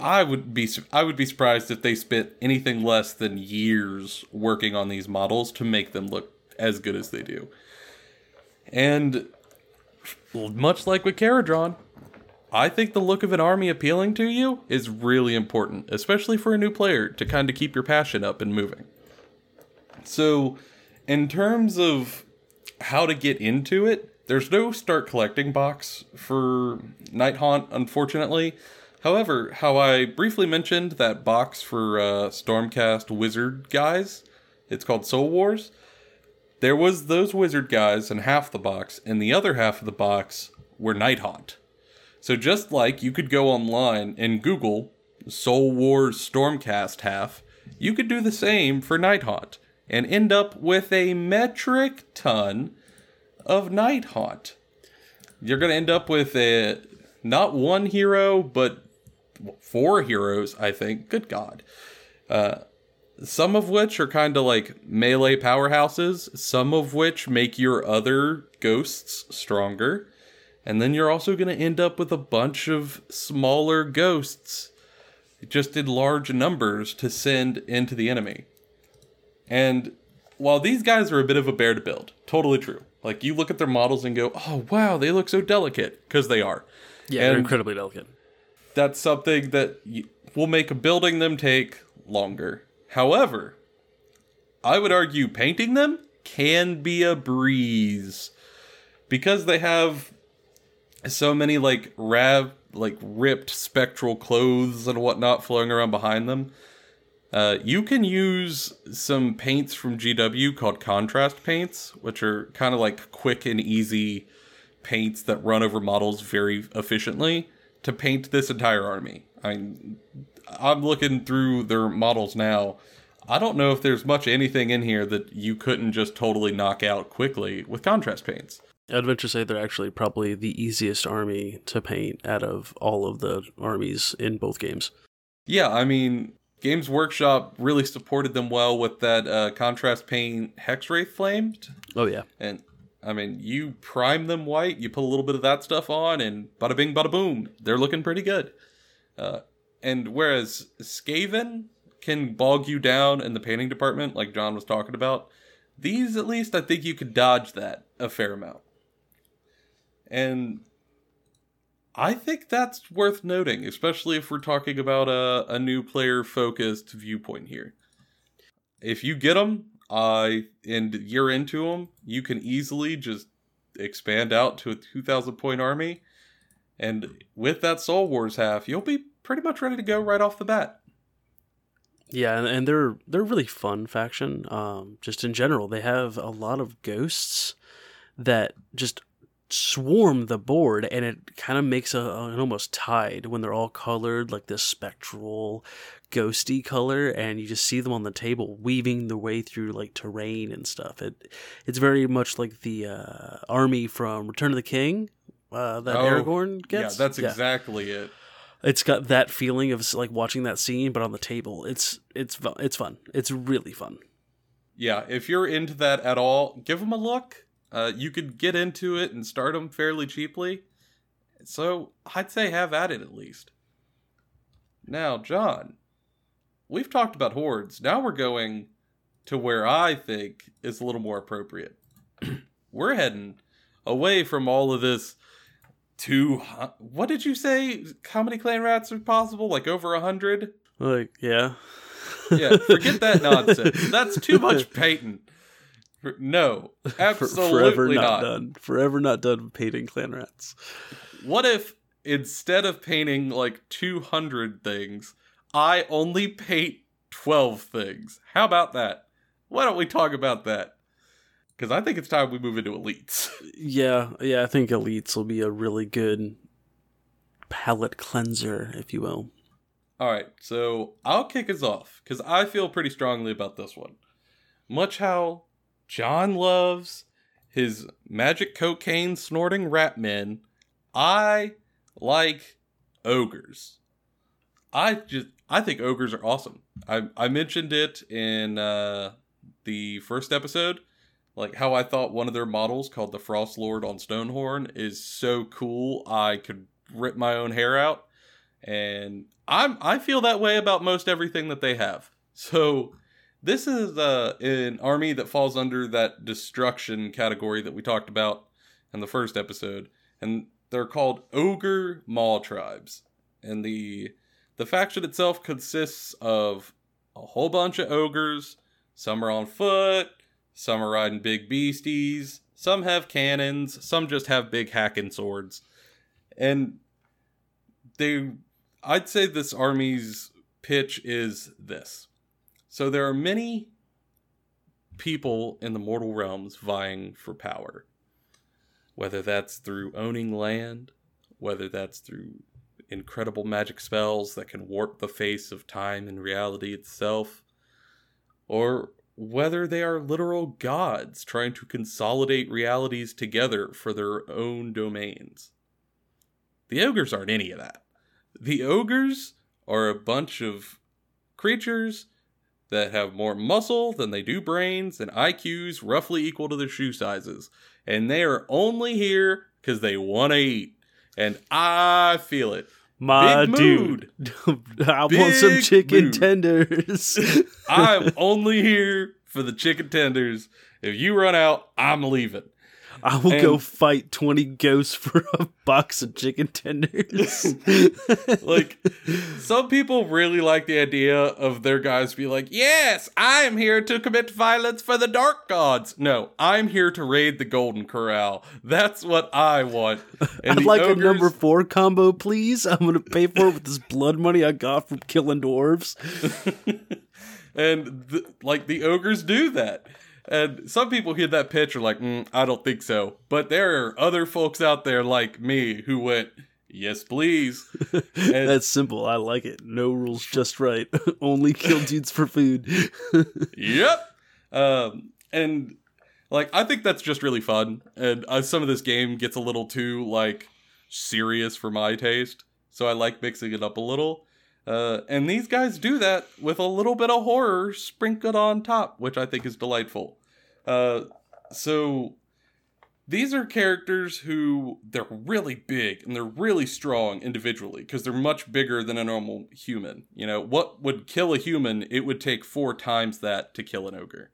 I would be I would be surprised if they spent anything less than years working on these models to make them look as good as they do. And much like with Kharadron, I think the look of an army appealing to you is really important, especially for a new player to kind of keep your passion up and moving. So, in terms of how to get into it, there's no start collecting box for Night Haunt, unfortunately. However, how I briefly mentioned that box for uh, Stormcast Wizard guys, it's called Soul Wars. There was those wizard guys in half the box, and the other half of the box were Night Haunt. So just like you could go online and Google Soul Wars Stormcast half, you could do the same for Night Haunt and end up with a metric ton of Night Haunt. You're going to end up with a not one hero, but four heroes, I think. Good God. Uh, some of which are kind of like melee powerhouses, some of which make your other ghosts stronger. And then you're also going to end up with a bunch of smaller ghosts, just in large numbers, to send into the enemy. And while these guys are a bit of a bear to build, totally true. Like you look at their models and go, "Oh wow, they look so delicate," because they are. yeah, they're incredibly delicate. That's something that will make building them take longer. However, I would argue painting them can be a breeze because they have so many like rav like ripped spectral clothes and whatnot flowing around behind them. Uh, you can use some paints from GW called contrast paints, which are kind of like quick and easy paints that run over models very efficiently to paint this entire army. I I'm looking through their models now. I don't know if there's much anything in here that you couldn't just totally knock out quickly with contrast paints. I'd venture to say they're actually probably the easiest army to paint out of all of the armies in both games. Yeah, I mean, Games Workshop really supported them well with that uh, contrast paint Hexwraith Flame. Oh yeah, And I mean, you prime them white, you put a little bit of that stuff on, and bada bing, bada boom, they're looking pretty good. Uh, and whereas Skaven can bog you down in the painting department, like John was talking about, these at least I think you could dodge that a fair amount. And I think that's worth noting, especially if we're talking about a, a new player focused viewpoint here. If you get them, I and you're into them, you can easily just expand out to a 2,000 point army And with that Soul Wars half, you'll be pretty much ready to go right off the bat. Yeah, and, and they're they're a really fun faction. Um, just in general, they have a lot of ghosts that just swarm the board, and it kind of makes a, an almost tide when they're all colored like this spectral, ghosty color, and you just see them on the table weaving their way through like terrain and stuff. It it's very much like the uh, army from Return of the King uh, that Oh, Aragorn gets. Yeah, that's exactly it. It's got that feeling of like watching that scene, but on the table. It's it's it's fun. It's really fun. Yeah, if you're into that at all, give them a look. Uh, you could get into it and start them fairly cheaply. So I'd say have at it at least. Now, John, we've talked about hordes. Now we're going to where I think is a little more appropriate. we're heading away from all of this. Two, what did you say? How many clan rats are possible? Like over a hundred? Like yeah, Yeah, forget that nonsense. That's too much painting. No, absolutely forever not, not. done. Forever not done painting clan rats. What if instead of painting like 200 things, I only paint 12 things? How about that? Why don't we talk about that? Because I think it's time we move into elites. Yeah, yeah. I think elites will be a really good palette cleanser, if you will. All right, so I'll kick us off because I feel pretty strongly about this one. Much how John loves his magic cocaine snorting rat men, I like ogres. I just I think ogres are awesome. I I mentioned it in uh, the first episode, like how I thought one of their models called the Frost Lord on Stonehorn is so cool. I could rip my own hair out and I'm I feel that way about most everything that they have. So this is uh, an army that falls under that destruction category that we talked about in the first episode, and they're called ogre maw tribes. And the the faction itself consists of a whole bunch of ogres. Some are on foot, some are riding big beasties, some have cannons, some just have big hacking swords, and they I'd say this army's pitch is this. So there are many people in the mortal realms vying for power. Whether that's through owning land, whether that's through incredible magic spells that can warp the face of time and reality itself, or whether they are literal gods trying to consolidate realities together for their own domains. The ogres aren't any of that. The ogres are a bunch of creatures that have more muscle than they do brains and IQs roughly equal to their shoe sizes. And they are only here because they want to eat. And I feel it. My Big dude, I want some chicken mood. tenders. I'm only here for the chicken tenders. If you run out, I'm leaving. I will go fight 20 ghosts for a box of chicken tenders. Like, some people really like the idea of their guys be like, Yes, I am here to commit violence for the dark gods. No, I'm here to raid the Golden Corral. That's what I want. And I'd like a number four combo, please. I'm going to pay for it with this blood money I got from killing dwarves. and th- like the ogres do that. And some people hear that pitch are like, mm, I don't think so. But there are other folks out there like me who went, Yes, please. That's simple. I like it. No rules, just right. Only kill dudes for food. yep. Um, and like I think that's just really fun. And uh, some of this game gets a little too like serious for my taste, so I like mixing it up a little. Uh, and these guys do that with a little bit of horror sprinkled on top, which I think is delightful. Uh, so these are characters who they're really big and they're really strong individually because they're much bigger than a normal human. You know, what would kill a human, it would take four times that to kill an ogre.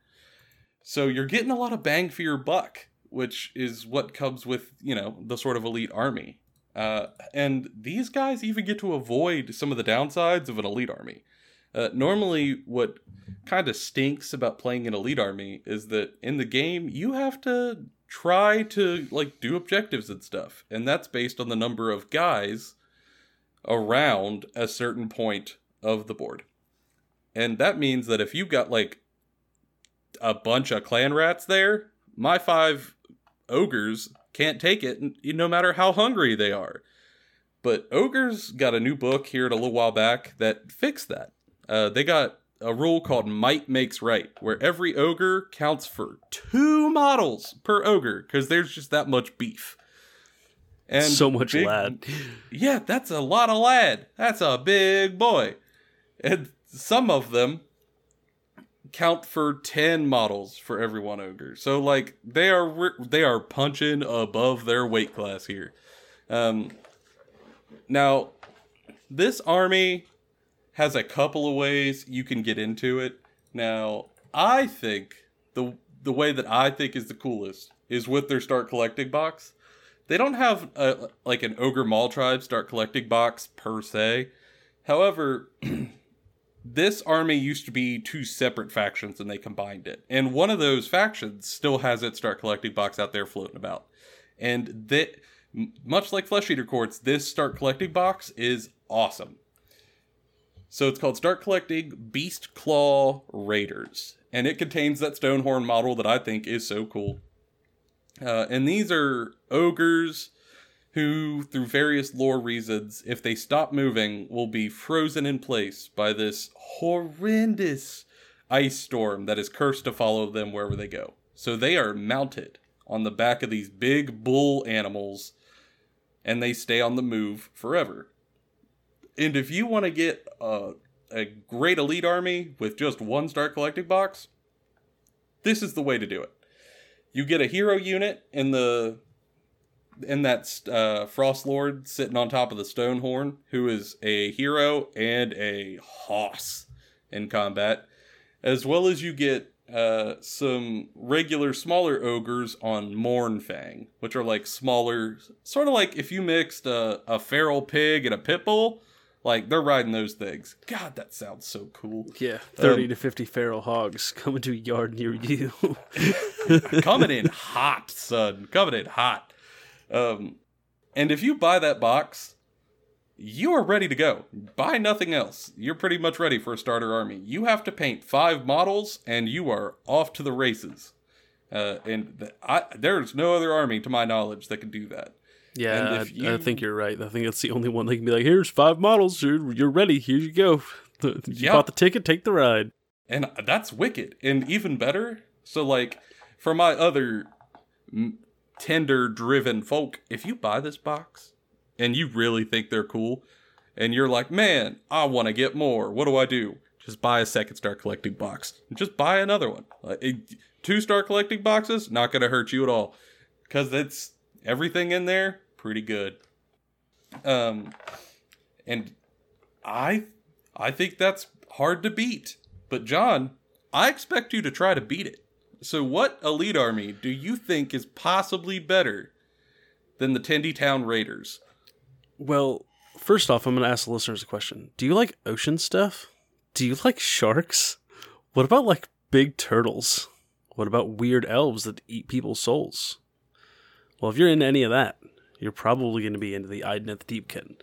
So you're getting a lot of bang for your buck, which is what comes with, you know, the sort of elite army. Uh, and these guys even get to avoid some of the downsides of an elite army. Uh, normally, what kind of stinks about playing an elite army is that in the game, you have to try to like do objectives and stuff. And that's based on the number of guys around a certain point of the board. And that means that if you've got like a bunch of clan rats there, my five ogres can't take it no matter how hungry they are. But ogres got a new book here a little while back that fixed that. Uh, they got a rule called might makes right, where every ogre counts for two models per ogre because there's just that much beef. And so much big, lad. Yeah, that's a lot of lad. That's a big boy. And some of them count for 10 models for every one ogre. So like they are they are punching above their weight class here. Um now this army has a couple of ways you can get into it. Now, I think the the way that I think is the coolest is with their start collecting box. They don't have a, like an ogre mall tribe start collecting box per se. However, this army used to be two separate factions and they combined it. And one of those factions still has its start collecting box out there floating about. And that much like Flesh Eater Courts, this start collecting box is awesome. So it's called Start Collecting Beast Claw Raiders. And it contains that Stonehorn model that I think is so cool. Uh, and these are ogres who, through various lore reasons, if they stop moving, will be frozen in place by this horrendous ice storm that is cursed to follow them wherever they go. So they are mounted on the back of these big bull animals and they stay on the move forever. And if you want to get a, a great elite army with just one star collecting box, this is the way to do it. You get a hero unit in the in that uh, Frost Lord sitting on top of the Stonehorn, who is a hero and a hoss in combat, as well as you get uh, some regular smaller ogres on Mournfang, which are like smaller, sort of like if you mixed a, a feral pig and a pit bull, like they're riding those things. God, that sounds so cool. Yeah, thirty um, to fifty feral hogs coming to a yard near you. coming in hot, son. Coming in hot. Um, and if you buy that box, you are ready to go. Buy nothing else. You're pretty much ready for a starter army. You have to paint five models, and you are off to the races. Uh, and the, I, there's no other army, to my knowledge, that can do that. Yeah, you, I think you're right. I think it's the only one that can be like, here's five models. You're, you're ready. Here you go. You yeah. bought the ticket, take the ride. And that's wicked. And even better, so like for my other tender driven folk, if you buy this box and you really think they're cool, and you're like, man, I want to get more, what do I do? Just buy a second star collecting box. Just buy another one. Like, two star collecting boxes, not going to hurt you at all. Because it's everything in there pretty good. Um, and I, I think that's hard to beat. But John, I expect you to try to beat it. So, what elite army do you think is possibly better than the Tendy Town Raiders? Well, first off, I'm going to ask the listeners a question. Do you like ocean stuff? Do you like sharks? What about like big turtles? What about weird elves that eat people's souls? Well, if you're into any of that, you're probably going to be into the Idoneth Deepkin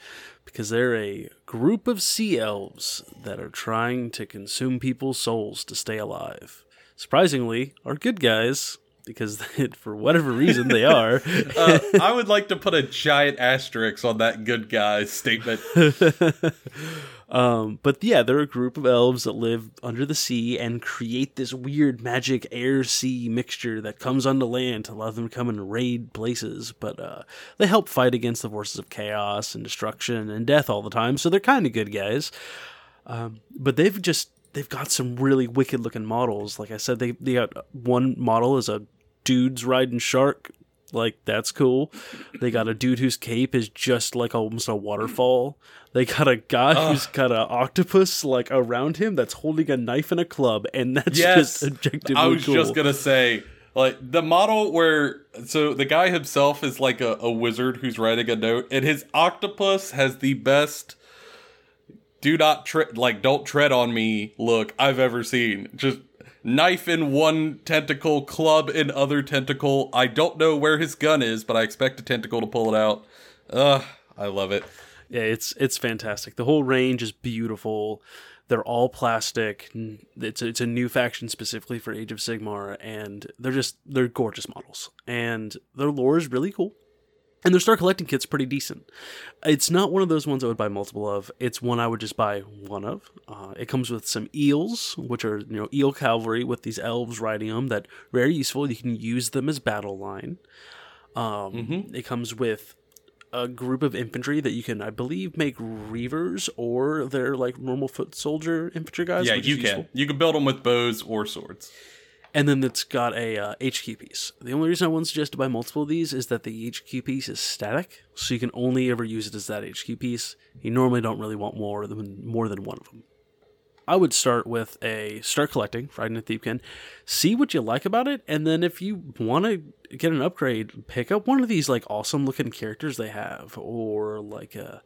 because they're a group of sea elves that are trying to consume people's souls to stay alive. Surprisingly, are good guys because for whatever reason they are. uh, I would like to put a giant asterisk on that good guy statement. Um, but yeah, they're a group of elves that live under the sea and create this weird magic air sea mixture that comes onto land to allow them to come and raid places. But uh, they help fight against the forces of chaos and destruction and death all the time, so they're kind of good guys. Um, but they've just they've got some really wicked looking models. Like I said, they they got one model is a dude's riding shark like that's cool. They got a dude whose cape is just like almost a waterfall. They got a guy uh, who's got an octopus like around him that's holding a knife and a club, and that's yes, just objectively I was cool. just gonna say like the model where so the guy himself is like a, a wizard who's writing a note, and his octopus has the best do not tread like don't tread on me look I've ever seen. Just knife in one tentacle, club in other tentacle. I don't know where his gun is, but I expect a tentacle to pull it out. Ugh, I love it. Yeah, it's it's fantastic. The whole range is beautiful. They're all plastic. It's it's a new faction specifically for Age of Sigmar, and they're just they're gorgeous models, and their lore is really cool. And their star collecting kit's pretty decent. It's not one of those ones I would buy multiple of. It's one I would just buy one of. Uh, it comes with some eels, which are you know eel cavalry with these elves riding them. That very useful. You can use them as battle line. Um, mm-hmm. It comes with a group of infantry that you can, I believe, make reavers or they're like normal foot soldier infantry guys. Yeah, you can. You can build them with bows or swords. And then it's got a uh, HQ piece. The only reason I wouldn't suggest to buy multiple of these is that the HQ piece is static, so you can only ever use it as that HQ piece. You normally don't really want more than more than one of them. I would start with a start collecting Idoneth Deepkin, see what you like about it, and then if you want to get an upgrade, pick up one of these like awesome looking characters they have, or like a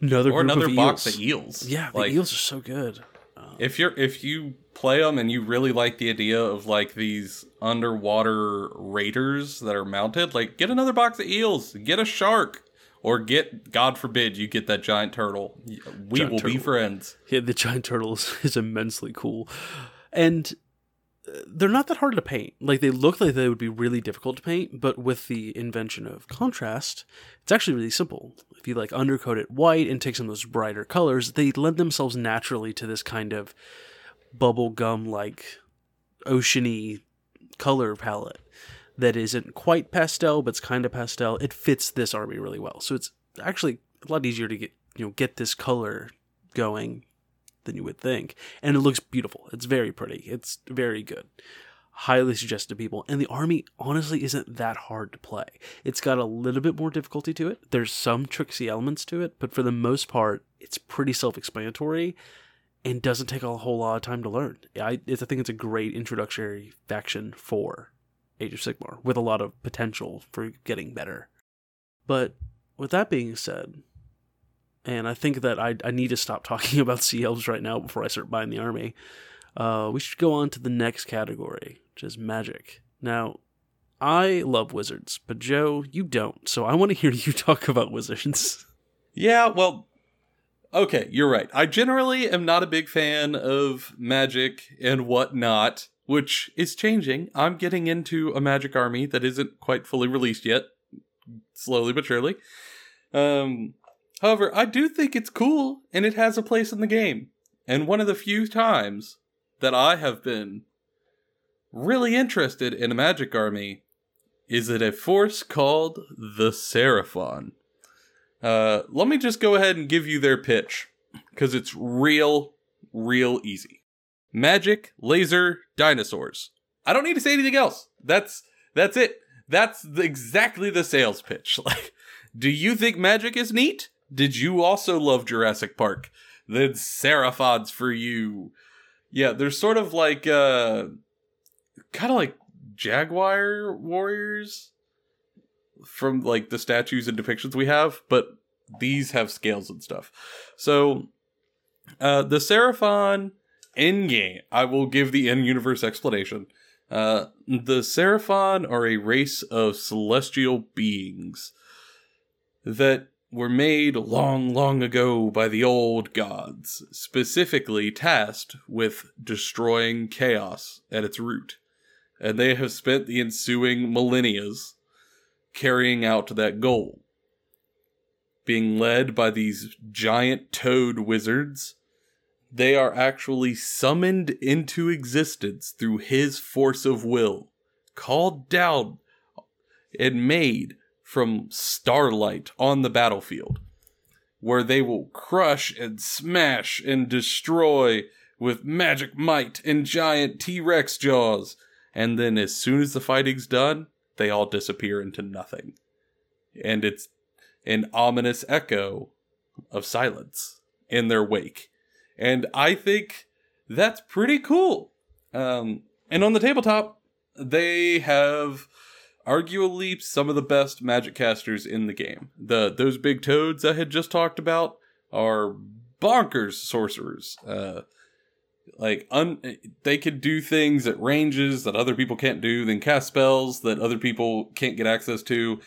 another or another of box of eels. Yeah, the like, eels are so good. Um, if you're if you play them and you really like the idea of like these underwater raiders that are mounted, like get another box of eels, get a shark, or get God forbid you get that giant turtle. We giant will turtle. be friends. Yeah, the giant turtle is, is immensely cool, and uh, they're not that hard to paint. Like they look like they would be really difficult to paint, but with the invention of contrast, it's actually really simple. If you like undercoat it white and take some of those brighter colors, they lend themselves naturally to this kind of bubblegum like oceany color palette that isn't quite pastel but it's kind of pastel. It fits this army really well. So it's actually a lot easier to get you know get this color going than you would think. And it looks beautiful. It's very pretty. It's very good. Highly suggested to people. And the army honestly isn't that hard to play. It's got a little bit more difficulty to it. There's some tricksy elements to it but for the most part it's pretty self-explanatory and doesn't take a whole lot of time to learn. I, I think it's a great introductory faction for Age of Sigmar with a lot of potential for getting better. But with that being said, and I think that I, I need to stop talking about sea elves right now before I start buying the army. Uh, we should go on to the next category, which is magic. Now, I love wizards, but Joe, you don't. So I want to hear you talk about wizards. Yeah, well, Okay, you're right. I generally am not a big fan of magic and whatnot, which is changing. I'm getting into a magic army that isn't quite fully released yet, slowly but surely. Um, however, I do think it's cool and it has a place in the game. And one of the few times that I have been really interested in a magic army is at a force called the Seraphon. Uh, let me just go ahead and give you their pitch because it's real, real easy. Magic, laser, dinosaurs. I don't need to say anything else. That's that's it. That's the, exactly the sales pitch. Like, do you think magic is neat? Did you also love Jurassic Park? Then Seraphon's for you. Yeah, they're sort of like uh kind of like Jaguar warriors from like the statues and depictions we have, but these have scales and stuff. So uh the Seraphon in game, I will give the in universe explanation. Uh the Seraphon are a race of celestial beings that were made long, long ago by the old gods, specifically tasked with destroying chaos at its root. And they have spent the ensuing millennias carrying out that goal. Being led by these giant toad wizards, they are actually summoned into existence through his force of will, called down and made from starlight on the battlefield, where they will crush and smash and destroy with magic might and giant T Rex jaws. And then, as soon as the fighting's done, they all disappear into nothing. And it's an ominous echo of silence in their wake. And I think that's pretty cool. Um, and on the tabletop, they have arguably some of the best magic casters in the game. The those big toads I had just talked about are bonkers sorcerers. Uh, Like un- they could do things at ranges that other people can't do, then cast spells that other people can't get access to.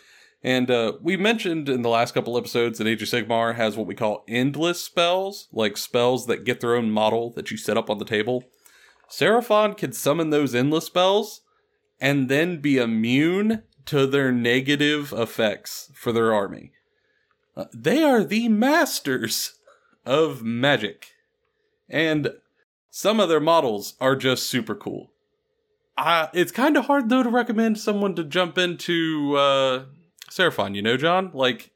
And uh, we mentioned in the last couple episodes that Age of Sigmar has what we call endless spells, like spells that get their own model that you set up on the table. Seraphon can summon those endless spells and then be immune to their negative effects for their army. Uh, they are the masters of magic. And some of their models are just super cool. Uh, it's kind of hard, though, to recommend someone to jump into uh, Seraphon, you know, John? Like,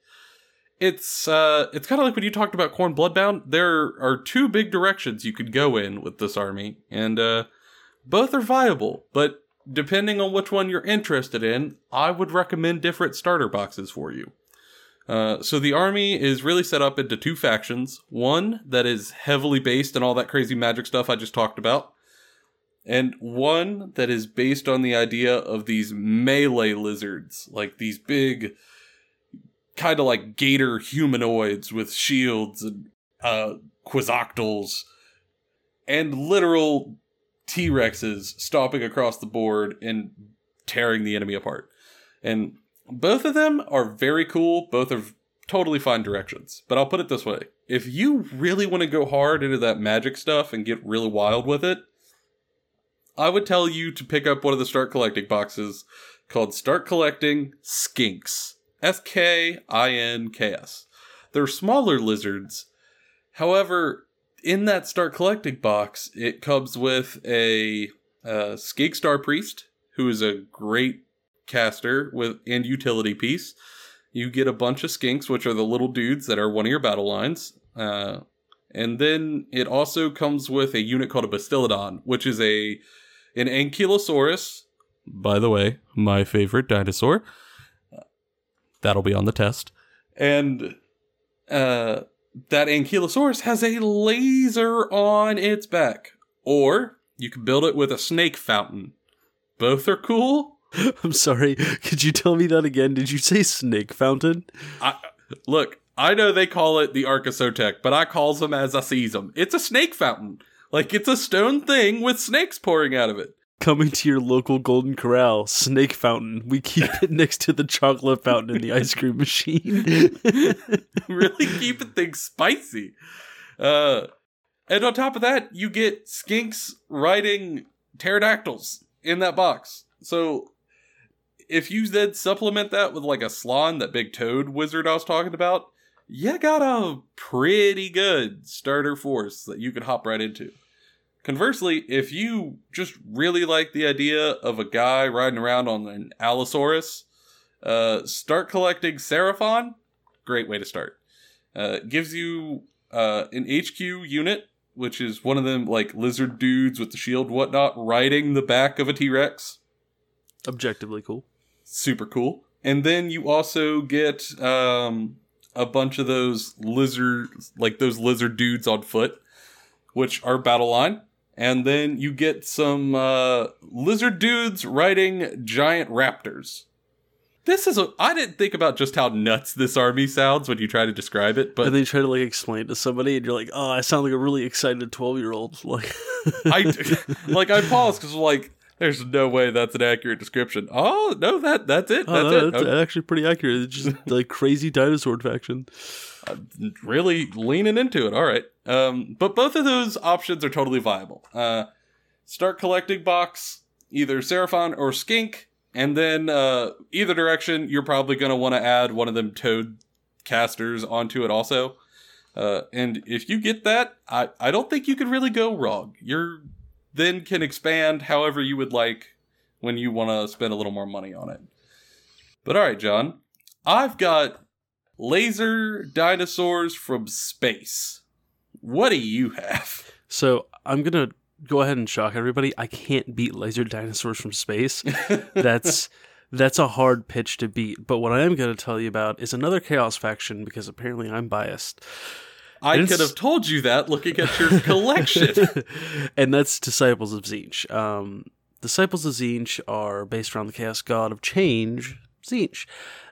it's uh, it's kind of like when you talked about Khorne Bloodbound. There are two big directions you could go in with this army, and uh, both are viable. But depending on which one you're interested in, I would recommend different starter boxes for you. Uh, so the army is really set up into two factions. One that is heavily based on all that crazy magic stuff I just talked about, and one that is based on the idea of these melee lizards, like these big, kind of like gator humanoids with shields and uh, quetzalcoatls, and literal T Rexes stomping across the board and tearing the enemy apart. And both of them are very cool. Both are totally fine directions. But I'll put it this way if you really want to go hard into that magic stuff and get really wild with it, I would tell you to pick up one of the Start Collecting boxes called Start Collecting Skinks. S K I N K S. They're smaller lizards. However, in that Start Collecting box, it comes with a uh, Skink Star Priest, who is a great caster with and utility piece. You get a bunch of skinks, which are the little dudes that are one of your battle lines. Uh, and then it also comes with a unit called a Bastiladon, which is a an Ankylosaurus. By the way, my favorite dinosaur. That'll be on the test. And uh, that Ankylosaurus has a laser on its back. Or you can build it with a snake fountain. Both are cool. I'm sorry. Could you tell me that again? Did you say snake fountain? I, look, I know they call it the Ark of Sotek, but I calls them as I sees them. It's a snake fountain. Like it's a stone thing with snakes pouring out of it. Coming to your local Golden Corral, snake fountain. We keep it next to the chocolate fountain in the ice cream machine. really keeping things spicy. Uh, and on top of that, you get skinks riding pterodactyls in that box. So if you then supplement that with like a Slann, that big toad wizard I was talking about, you got a pretty good starter force that you can hop right into. Conversely, if you just really like the idea of a guy riding around on an Allosaurus, uh, start collecting Seraphon. Great way to start. Uh, gives you uh, an HQ unit, which is one of them like lizard dudes with the shield, whatnot, riding the back of a T Rex. Objectively cool. Super cool. And then you also get um, a bunch of those lizard, like those lizard dudes on foot, which are battle line. And then you get some uh, lizard dudes riding giant raptors. This is a. I didn't think about just how nuts this army sounds when you try to describe it, but And then you try to like explain it to somebody, and you're like, "Oh, I sound like a really excited twelve year old." Like, I like I paused because like there's no way that's an accurate description. Oh no, that that's it. oh, That's no, it. that's Okay. actually pretty accurate. It's just like crazy dinosaur faction. really leaning into it. All right. Um, but both of those options are totally viable. Uh, start collecting box, either Seraphon or Skink, and then uh, either direction, you're probably going to want to add one of them Toad casters onto it also. Uh, and if you get that, I, I don't think you could really go wrong. You're then can expand however you would like when you want to spend a little more money on it. But all right, John, I've got laser dinosaurs from space. What do you have? So I'm gonna go ahead and shock everybody. I can't beat laser dinosaurs from space. That's that's a hard pitch to beat. But what I am going to tell you about is another chaos faction because apparently I'm biased. I could have told you that looking at your collection. and that's Disciples of Tzeentch. Um, Disciples of Tzeentch are based around the chaos god of change, Tzeentch.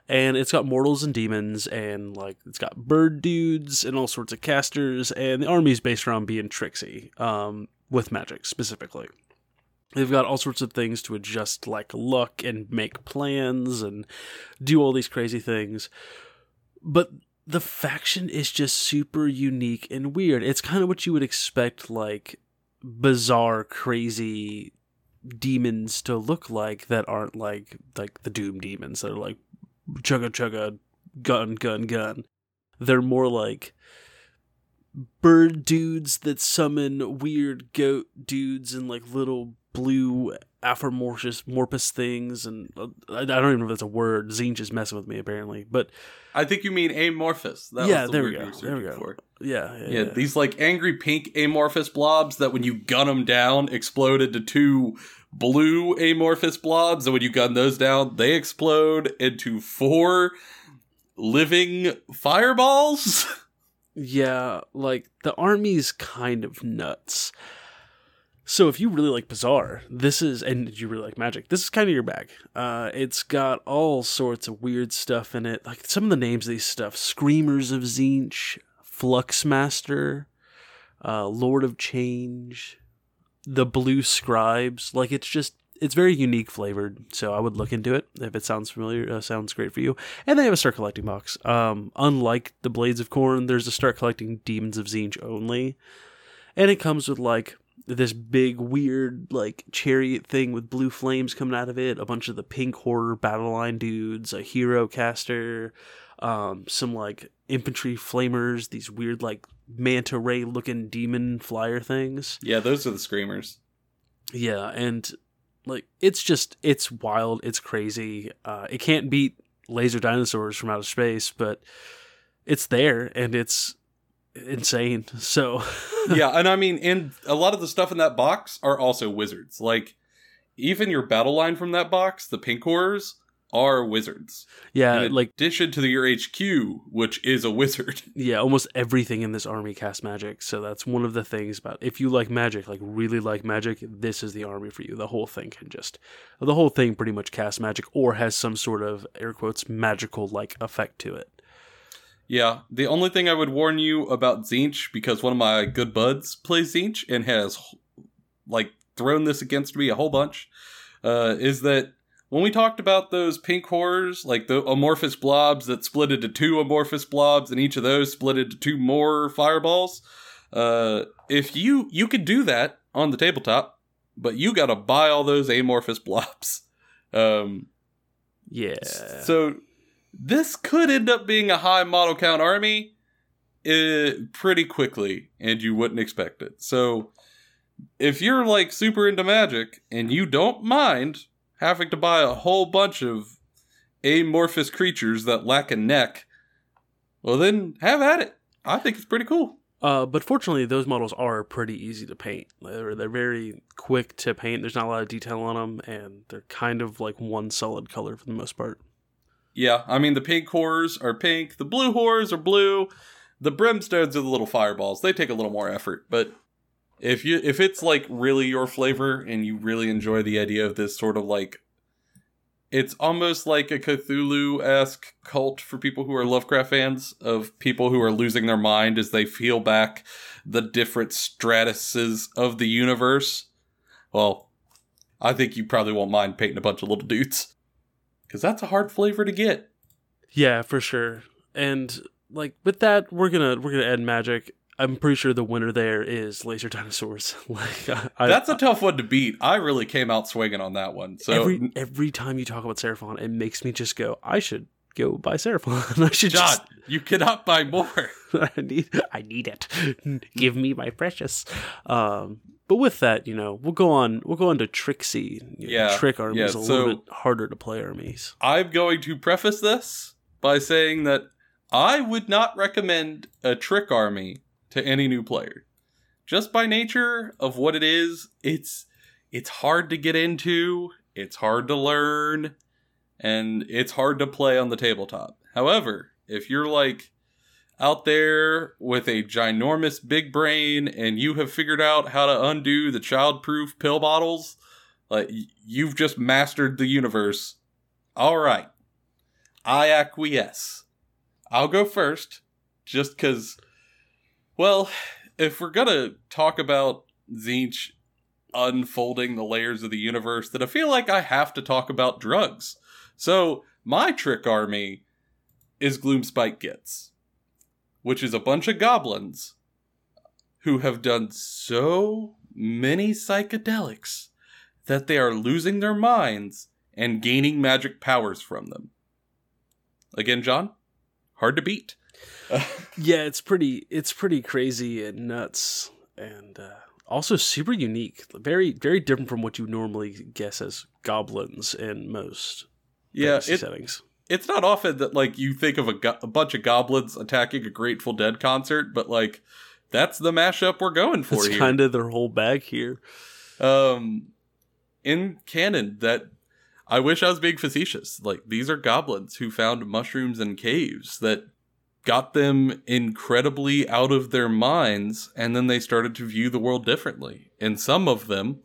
And it's got mortals and demons, and like it's got bird dudes and all sorts of casters, and the army's based around being tricksy. Um, with magic specifically. They've got all sorts of things to adjust, like luck and make plans and do all these crazy things. But the faction is just super unique and weird. It's kind of what you would expect, like bizarre, crazy demons to look like that aren't like like the Doom demons that are like chugga chugga, gun gun gun. They're more like bird dudes that summon weird goat dudes and like little blue amorphous morpus things and uh, I don't even know if that's a word. Zine just messing with me apparently, but I think you mean amorphous. That yeah, the there, we go. there we go. For. Yeah, yeah, yeah, yeah. These like angry pink amorphous blobs that when you gun them down explode into two blue amorphous blobs, and when you gun those down, they explode into four living fireballs. Yeah, like the army's kind of nuts. So if you really like Bizarre, this is and you really like Magic, this is kind of your bag. Uh, it's got all sorts of weird stuff in it. Like some of the names of these stuff: Screamers of Tzeentch, Fluxmaster, uh, Lord of Change, the Blue Scribes. Like it's just it's very unique flavored, so I would look into it if it sounds familiar. Uh, sounds great for you. And they have a start collecting box. Um, unlike the Blades of Khorne, there's a start collecting Demons of Tzeentch only, and it comes with like this big weird like chariot thing with blue flames coming out of it, a bunch of the pink horror battle line dudes, a hero caster, um, some like infantry flamers, these weird like manta ray looking demon flyer things. Yeah, those are the screamers. Yeah, and like it's just it's wild, it's crazy. Uh, it can't beat laser dinosaurs from outer space, but it's there and it's insane. So yeah, and I mean, and a lot of the stuff in that box are also wizards. Like even your battle line from that box, the pink horrors, are wizards. Yeah, in like addition to the, your HQ, which is a wizard. Yeah, almost everything in this army casts magic. So that's one of the things about if you like magic, like really like magic, this is the army for you. The whole thing can just the whole thing pretty much casts magic or has some sort of air quotes magical like effect to it. Yeah, the only thing I would warn you about Tzeentch, because one of my good buds plays Tzeentch and has like thrown this against me a whole bunch, uh, is that when we talked about those pink horrors, like the amorphous blobs that split into two amorphous blobs, and each of those split into two more fireballs, uh, if you you could do that on the tabletop, but you got to buy all those amorphous blobs. Um, yeah. So this could end up being a high model count army uh, pretty quickly, and you wouldn't expect it. So if you're like super into magic and you don't mind having to buy a whole bunch of amorphous creatures that lack a neck, well, then have at it. I think it's pretty cool. Uh, but fortunately, those models are pretty easy to paint. They're, they're very quick to paint. There's not a lot of detail on them, and they're kind of like one solid color for the most part. Yeah, I mean the pink horrors are pink, the blue horrors are blue, the brimstones are the little fireballs. They take a little more effort, but if you if it's like really your flavor and you really enjoy the idea of this sort of like it's almost like a Cthulhu esque cult for people who are Lovecraft fans of people who are losing their mind as they feel back the different stratuses of the universe. Well, I think you probably won't mind painting a bunch of little dudes because that's a hard flavor to get. Yeah, for sure. And like with that, we're gonna we're gonna add magic I'm pretty sure the winner there is Laser Dinosaurs. like I, that's a tough one to beat. I really came out swinging on that one. So every every time you talk about Seraphon, it makes me just go, I should go buy Seraphon. I should John, just... you cannot buy more. I need I need it. Give me my precious. Um, but with that, you know, we'll go on. We'll go on to Trixie. Yeah, trick armies yeah, a little bit harder to play armies. I'm going to preface this by saying that I would not recommend a trick army to any new player. Just by nature of what it is, it's it's hard to get into, it's hard to learn, and it's hard to play on the tabletop. However, if you're like out there with a ginormous big brain and you have figured out how to undo the childproof pill bottles, like you've just mastered the universe. All right. I acquiesce. I'll go first just cuz well, if we're gonna talk about Tzeentch unfolding the layers of the universe that I feel like I have to talk about drugs. So, my trick army is Gloomspite Gitz, which is a bunch of goblins who have done so many psychedelics that they are losing their minds and gaining magic powers from them. Again, John, hard to beat. yeah, it's pretty it's pretty crazy and nuts and uh, also super unique. Very very different from what you normally guess as goblins in most yeah, it, settings. It's not often that like you think of a, go- a bunch of goblins attacking a Grateful Dead concert, but like that's the mashup we're going for That's kind of their whole bag here. um in canon that I wish I was being facetious. Like these are goblins who found mushrooms in caves that got them incredibly out of their minds and then they started to view the world differently. And some of them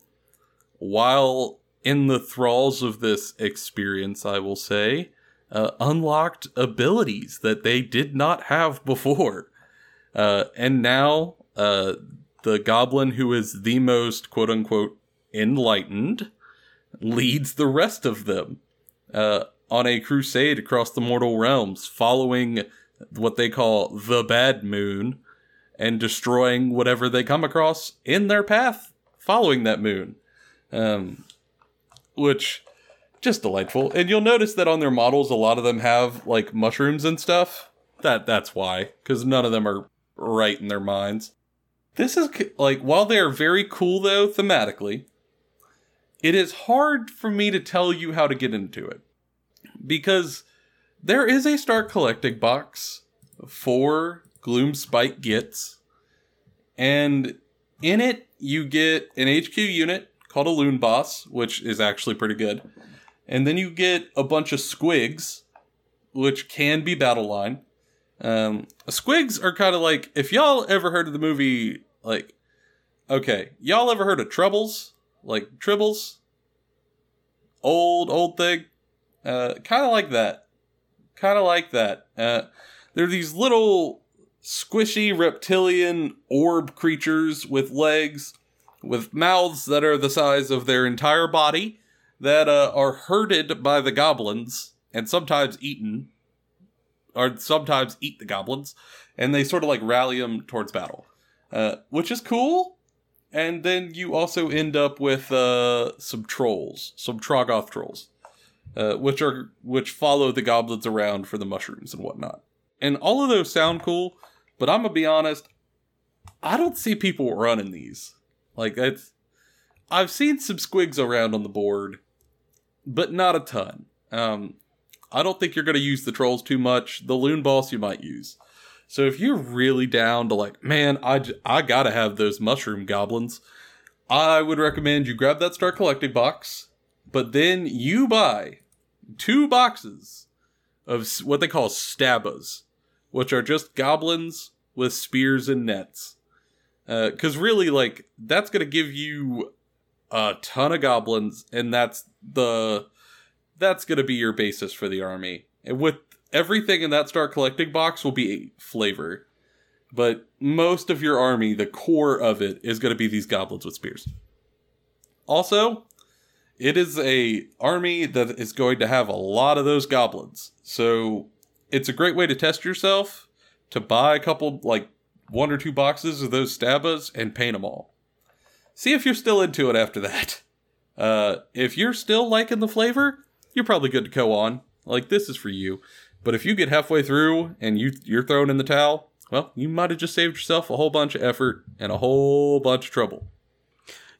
while in the thralls of this experience, I will say, uh, unlocked abilities that they did not have before. Uh, and now, uh, the goblin who is the most quote unquote enlightened leads the rest of them uh, on a crusade across the mortal realms, following what they call the bad moon and destroying whatever they come across in their path following that moon. Um, which just delightful. And you'll notice that on their models, a lot of them have like mushrooms and stuff. That that's why, because none of them are right in their minds. This is like while they are very cool though thematically, it is hard for me to tell you how to get into it because there is a start collecting box for Gloomspite Gitz, and in it you get an HQ unit called a Loon Boss, which is actually pretty good. And then you get a bunch of squigs, which can be battle line. Um, squigs are kind of like if y'all ever heard of the movie, like, okay, y'all ever heard of Troubles, like Tribbles, old old thing, uh, kind of like that, kind of like that. Uh, they're these little squishy reptilian orb creatures with legs with mouths that are the size of their entire body that uh, are herded by the goblins and sometimes eaten or sometimes eat the goblins and they sort of like rally them towards battle. Uh, which is cool and then you also end up with uh, some trolls some troggoth trolls uh, which are which follow the goblins around for the mushrooms and whatnot. And all of those sound cool but i'm gonna be honest i don't see people running these like it's I've seen some squigs around on the board, but not a ton. Um I don't think you're going to use the trolls too much. The loon boss you might use. So if you're really down to like, man, I, j- I got to have those mushroom goblins, I would recommend you grab that Star collecting box, but then you buy two boxes of what they call Stabbas, which are just goblins with spears and nets Uh, because really like that's gonna give you a ton of goblins and that's the that's gonna be your basis for the army. And with everything in that start collecting box will be flavor but most of your army the core of it is gonna be these goblins with spears. Also it is a army that is going to have a lot of those goblins. So it's a great way to test yourself to buy a couple like one or two boxes of those Stabbas and paint them all. See if you're still into it after that. Uh, if you're still liking the flavor, you're probably good to go on. Like this is for you. But if you get halfway through and you you're thrown in the towel, well, you might have just saved yourself a whole bunch of effort and a whole bunch of trouble.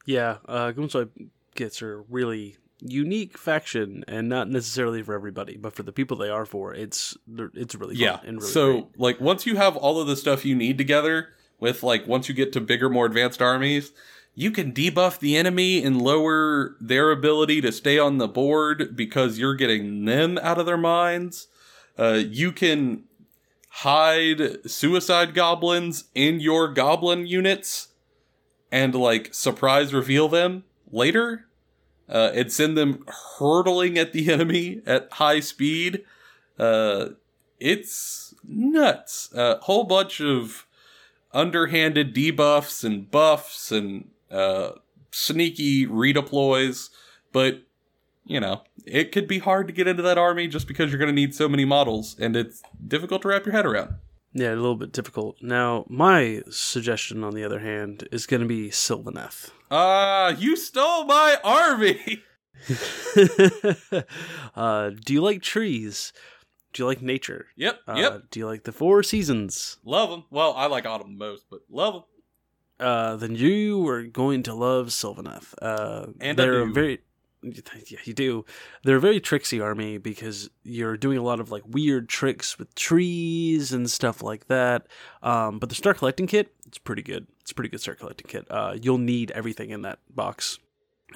Yeah, uh, Gitz are really unique faction, and not necessarily for everybody, but for the people they are for, it's it's really fun Yeah. and really so great. like once you have all of the stuff you need together with like once you get to bigger, more advanced armies, you can debuff the enemy and lower their ability to stay on the board because you're getting them out of their minds. Uh, you can hide suicide goblins in your goblin units and like surprise reveal them later uh, and send them hurtling at the enemy at high speed. Uh, it's nuts. A whole bunch of underhanded debuffs and buffs and uh, sneaky redeploys, but you know, it could be hard to get into that army just because you're going to need so many models, and it's difficult to wrap your head around. Yeah, a little bit difficult. Now, my suggestion, on the other hand, is going to be Sylvaneth. Ah, uh, you stole my army! uh, do you like trees? Do you like nature? Yep, Uh, yep. Do you like the four seasons? Love them. Well, I like autumn most, but love them. Uh, then you are going to love Sylvaneth. Uh, And they're a very yeah, you do. They're a very tricksy army because you're doing a lot of like weird tricks with trees and stuff like that. Um, but the start collecting kit, it's pretty good. It's a pretty good start collecting kit. Uh, you'll need everything in that box.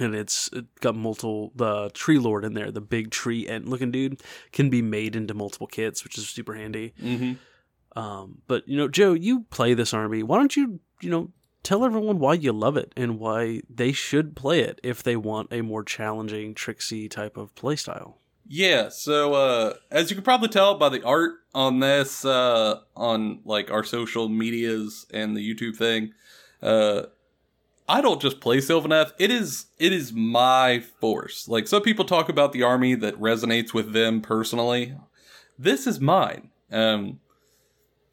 And it's it got multiple the tree lord in there, the big tree ant looking dude, can be made into multiple kits, which is super handy. Mm-hmm. Um, but you know, Joe, you play this army. Why don't you, you know, tell everyone why you love it and why they should play it if they want a more challenging, tricksy type of playstyle. Yeah, so uh as you can probably tell by the art on this uh on like our social medias and the YouTube thing, uh I don't just play Sylvaneth. It is it is my force. Like some people talk about the army that resonates with them personally. This is mine. Um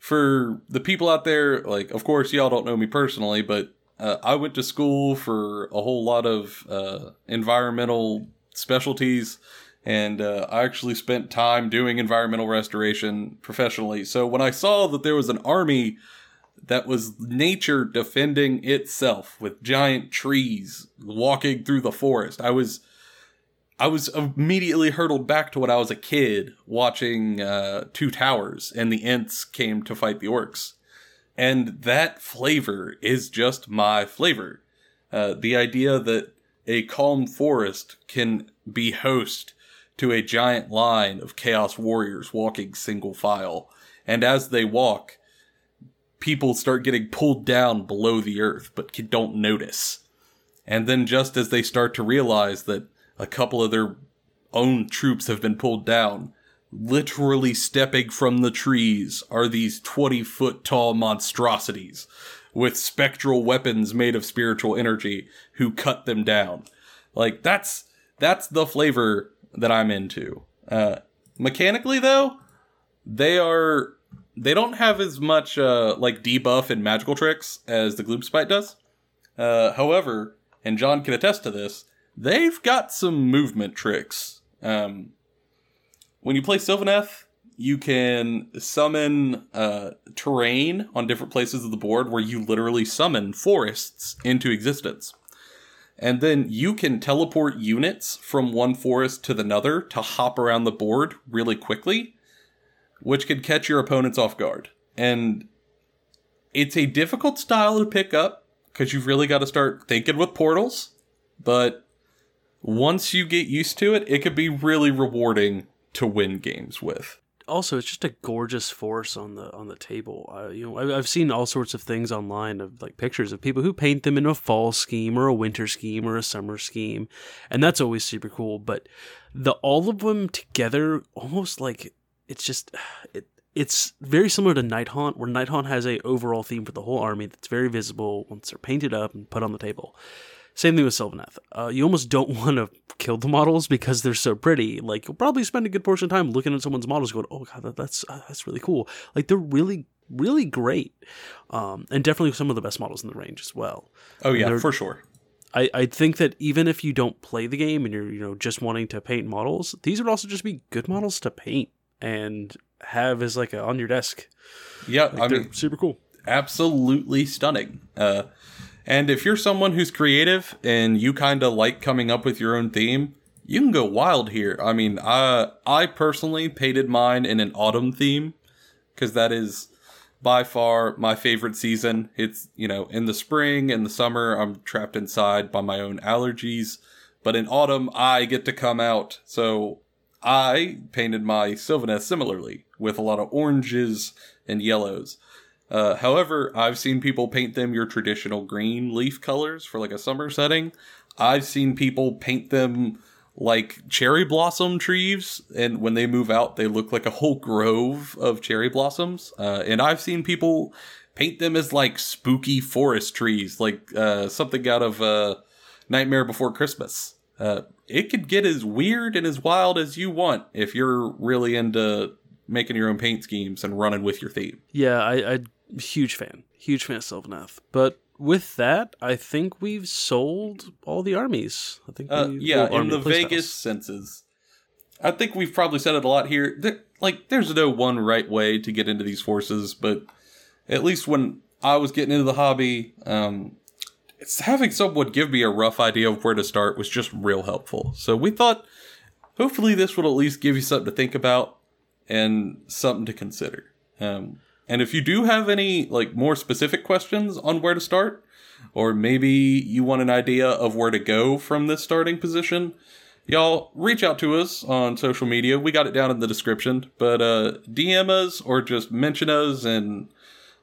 for the people out there, like of course y'all don't know me personally, but uh, I went to school for a whole lot of uh, environmental specialties and uh, I actually spent time doing environmental restoration professionally. So when I saw that there was an army that was nature defending itself with giant trees walking through the forest, I was I was immediately hurtled back to when I was a kid watching uh, Two Towers and the Ents came to fight the orcs. And that flavor is just my flavor. Uh, the idea that a calm forest can be host to a giant line of chaos warriors walking single file. And as they walk, people start getting pulled down below the earth, but don't notice. And then just as they start to realize that a couple of their own troops have been pulled down, literally stepping from the trees are these 20 foot tall monstrosities with spectral weapons made of spiritual energy who cut them down. Like that's that's the flavor that I'm into. Uh, mechanically though, they are they don't have as much uh, like debuff and magical tricks as the Gloomspite does. Uh, however, and John can attest to this, they've got some movement tricks. Um, when you play Sylvaneth, you can summon uh, terrain on different places of the board where you literally summon forests into existence. And then you can teleport units from one forest to the another to hop around the board really quickly, which can catch your opponents off guard. And it's a difficult style to pick up because you've really got to start thinking with portals. But once you get used to it, it could be really rewarding to win games with. Also, it's just a gorgeous force on the on the table. Uh, you know, I've seen all sorts of things online of like pictures of people who paint them in a fall scheme or a winter scheme or a summer scheme, and that's always super cool. But the all of them together, almost like it's just it. It's very similar to Nighthaunt, where Nighthaunt has a overall theme for the whole army that's very visible once they're painted up and put on the table. Same thing with Sylvaneth. Uh, you almost don't want to kill the models because they're so pretty. Like you'll probably spend a good portion of time looking at someone's models, going, "Oh god, that, that's uh, that's really cool." Like they're really really great, um, and definitely some of the best models in the range as well. Oh yeah, for sure. I, I think that even if you don't play the game and you're you know just wanting to paint models, these would also just be good models to paint and have as like a, on your desk. Yeah, Like, I mean, super cool. absolutely stunning. Uh, and if you're someone who's creative and you kind of like coming up with your own theme, you can go wild here. I mean, I I personally painted mine in an autumn theme because that is by far my favorite season. It's you know in the spring and the summer I'm trapped inside by my own allergies, but in autumn I get to come out. So I painted my Sylvaneth similarly with a lot of oranges and yellows. Uh, however, I've seen people paint them your traditional green leaf colors for like a summer setting. I've seen people paint them like cherry blossom trees, and when they move out, they look like a whole grove of cherry blossoms. Uh, and I've seen people paint them as like spooky forest trees, like uh, something out of uh, Nightmare Before Christmas. Uh, it could get as weird and as wild as you want if you're really into making your own paint schemes and running with your theme. Yeah, I, a huge fan. Huge fan of Sylvaneth. But with that, I think we've sold all the armies. I think Uh, yeah, in the. Vegas senses. I think we've probably said it a lot here. There, like, there's no one right way to get into these forces, but at least when I was getting into the hobby, um, it's having someone give me a rough idea of where to start was just real helpful. So we thought, hopefully, this will at least give you something to think about and something to consider. Um, and if you do have any like more specific questions on where to start, or maybe you want an idea of where to go from this starting position, y'all reach out to us on social media. We got it down in the description, but uh, DM us or just mention us in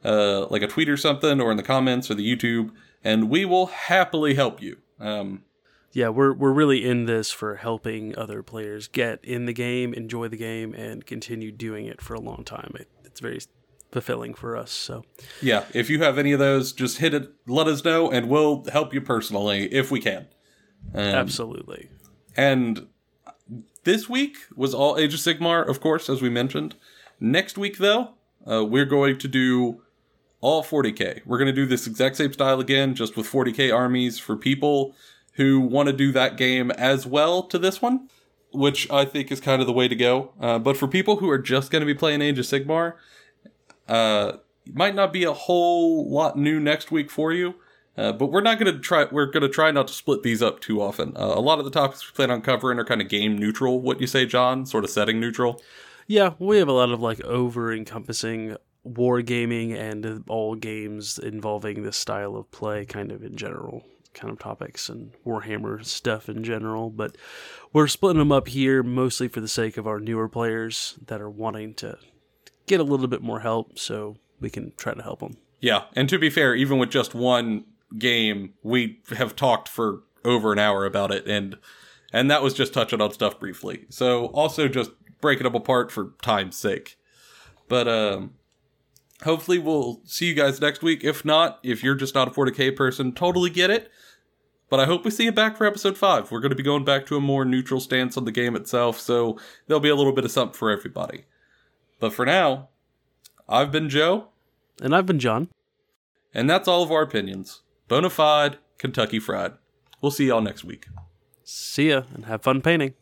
uh, like a tweet or something, or in the comments or the YouTube, and we will happily help you. Um, yeah, we're we're really in this for helping other players get in the game, enjoy the game, and continue doing it for a long time. It, it's very fulfilling for us. So yeah, if you have any of those, just hit it, let us know, and we'll help you personally if we can. Um, absolutely, And this week was all Age of Sigmar, of course, as we mentioned. Next week, though, uh, we're going to do all 40k. We're going to do this exact same style again, just with 40k armies for people who want to do that game as well to this one, which I think is kind of the way to go. Uh, but for people who are just going to be playing Age of Sigmar, uh, might not be a whole lot new next week for you. Uh, but we're not going to try. We're going to try not to split these up too often. Uh, a lot of the topics we plan on covering are kind of game neutral. What you say, John? Sort of setting neutral. yeah, we have a lot of like over encompassing wargaming and all games involving this style of play, kind of in general kind of topics and Warhammer stuff in general. But we're splitting them up here mostly for the sake of our newer players that are wanting to get a little bit more help, so we can try to help them. Yeah, and to be fair, even with just one game, we have talked for over an hour about it, and and that was just touching on stuff briefly. So also just breaking them apart for time's sake. But um, hopefully we'll see you guys next week. If not, if you're just not a 40k person, totally get it. But I hope we see you back for episode five. We're going to be going back to a more neutral stance on the game itself, so there'll be a little bit of something for everybody. But for now, I've been Joe. And I've been John. And that's all of our opinions. Bona fide Kentucky Fried. We'll see y'all next week. See ya and have fun painting.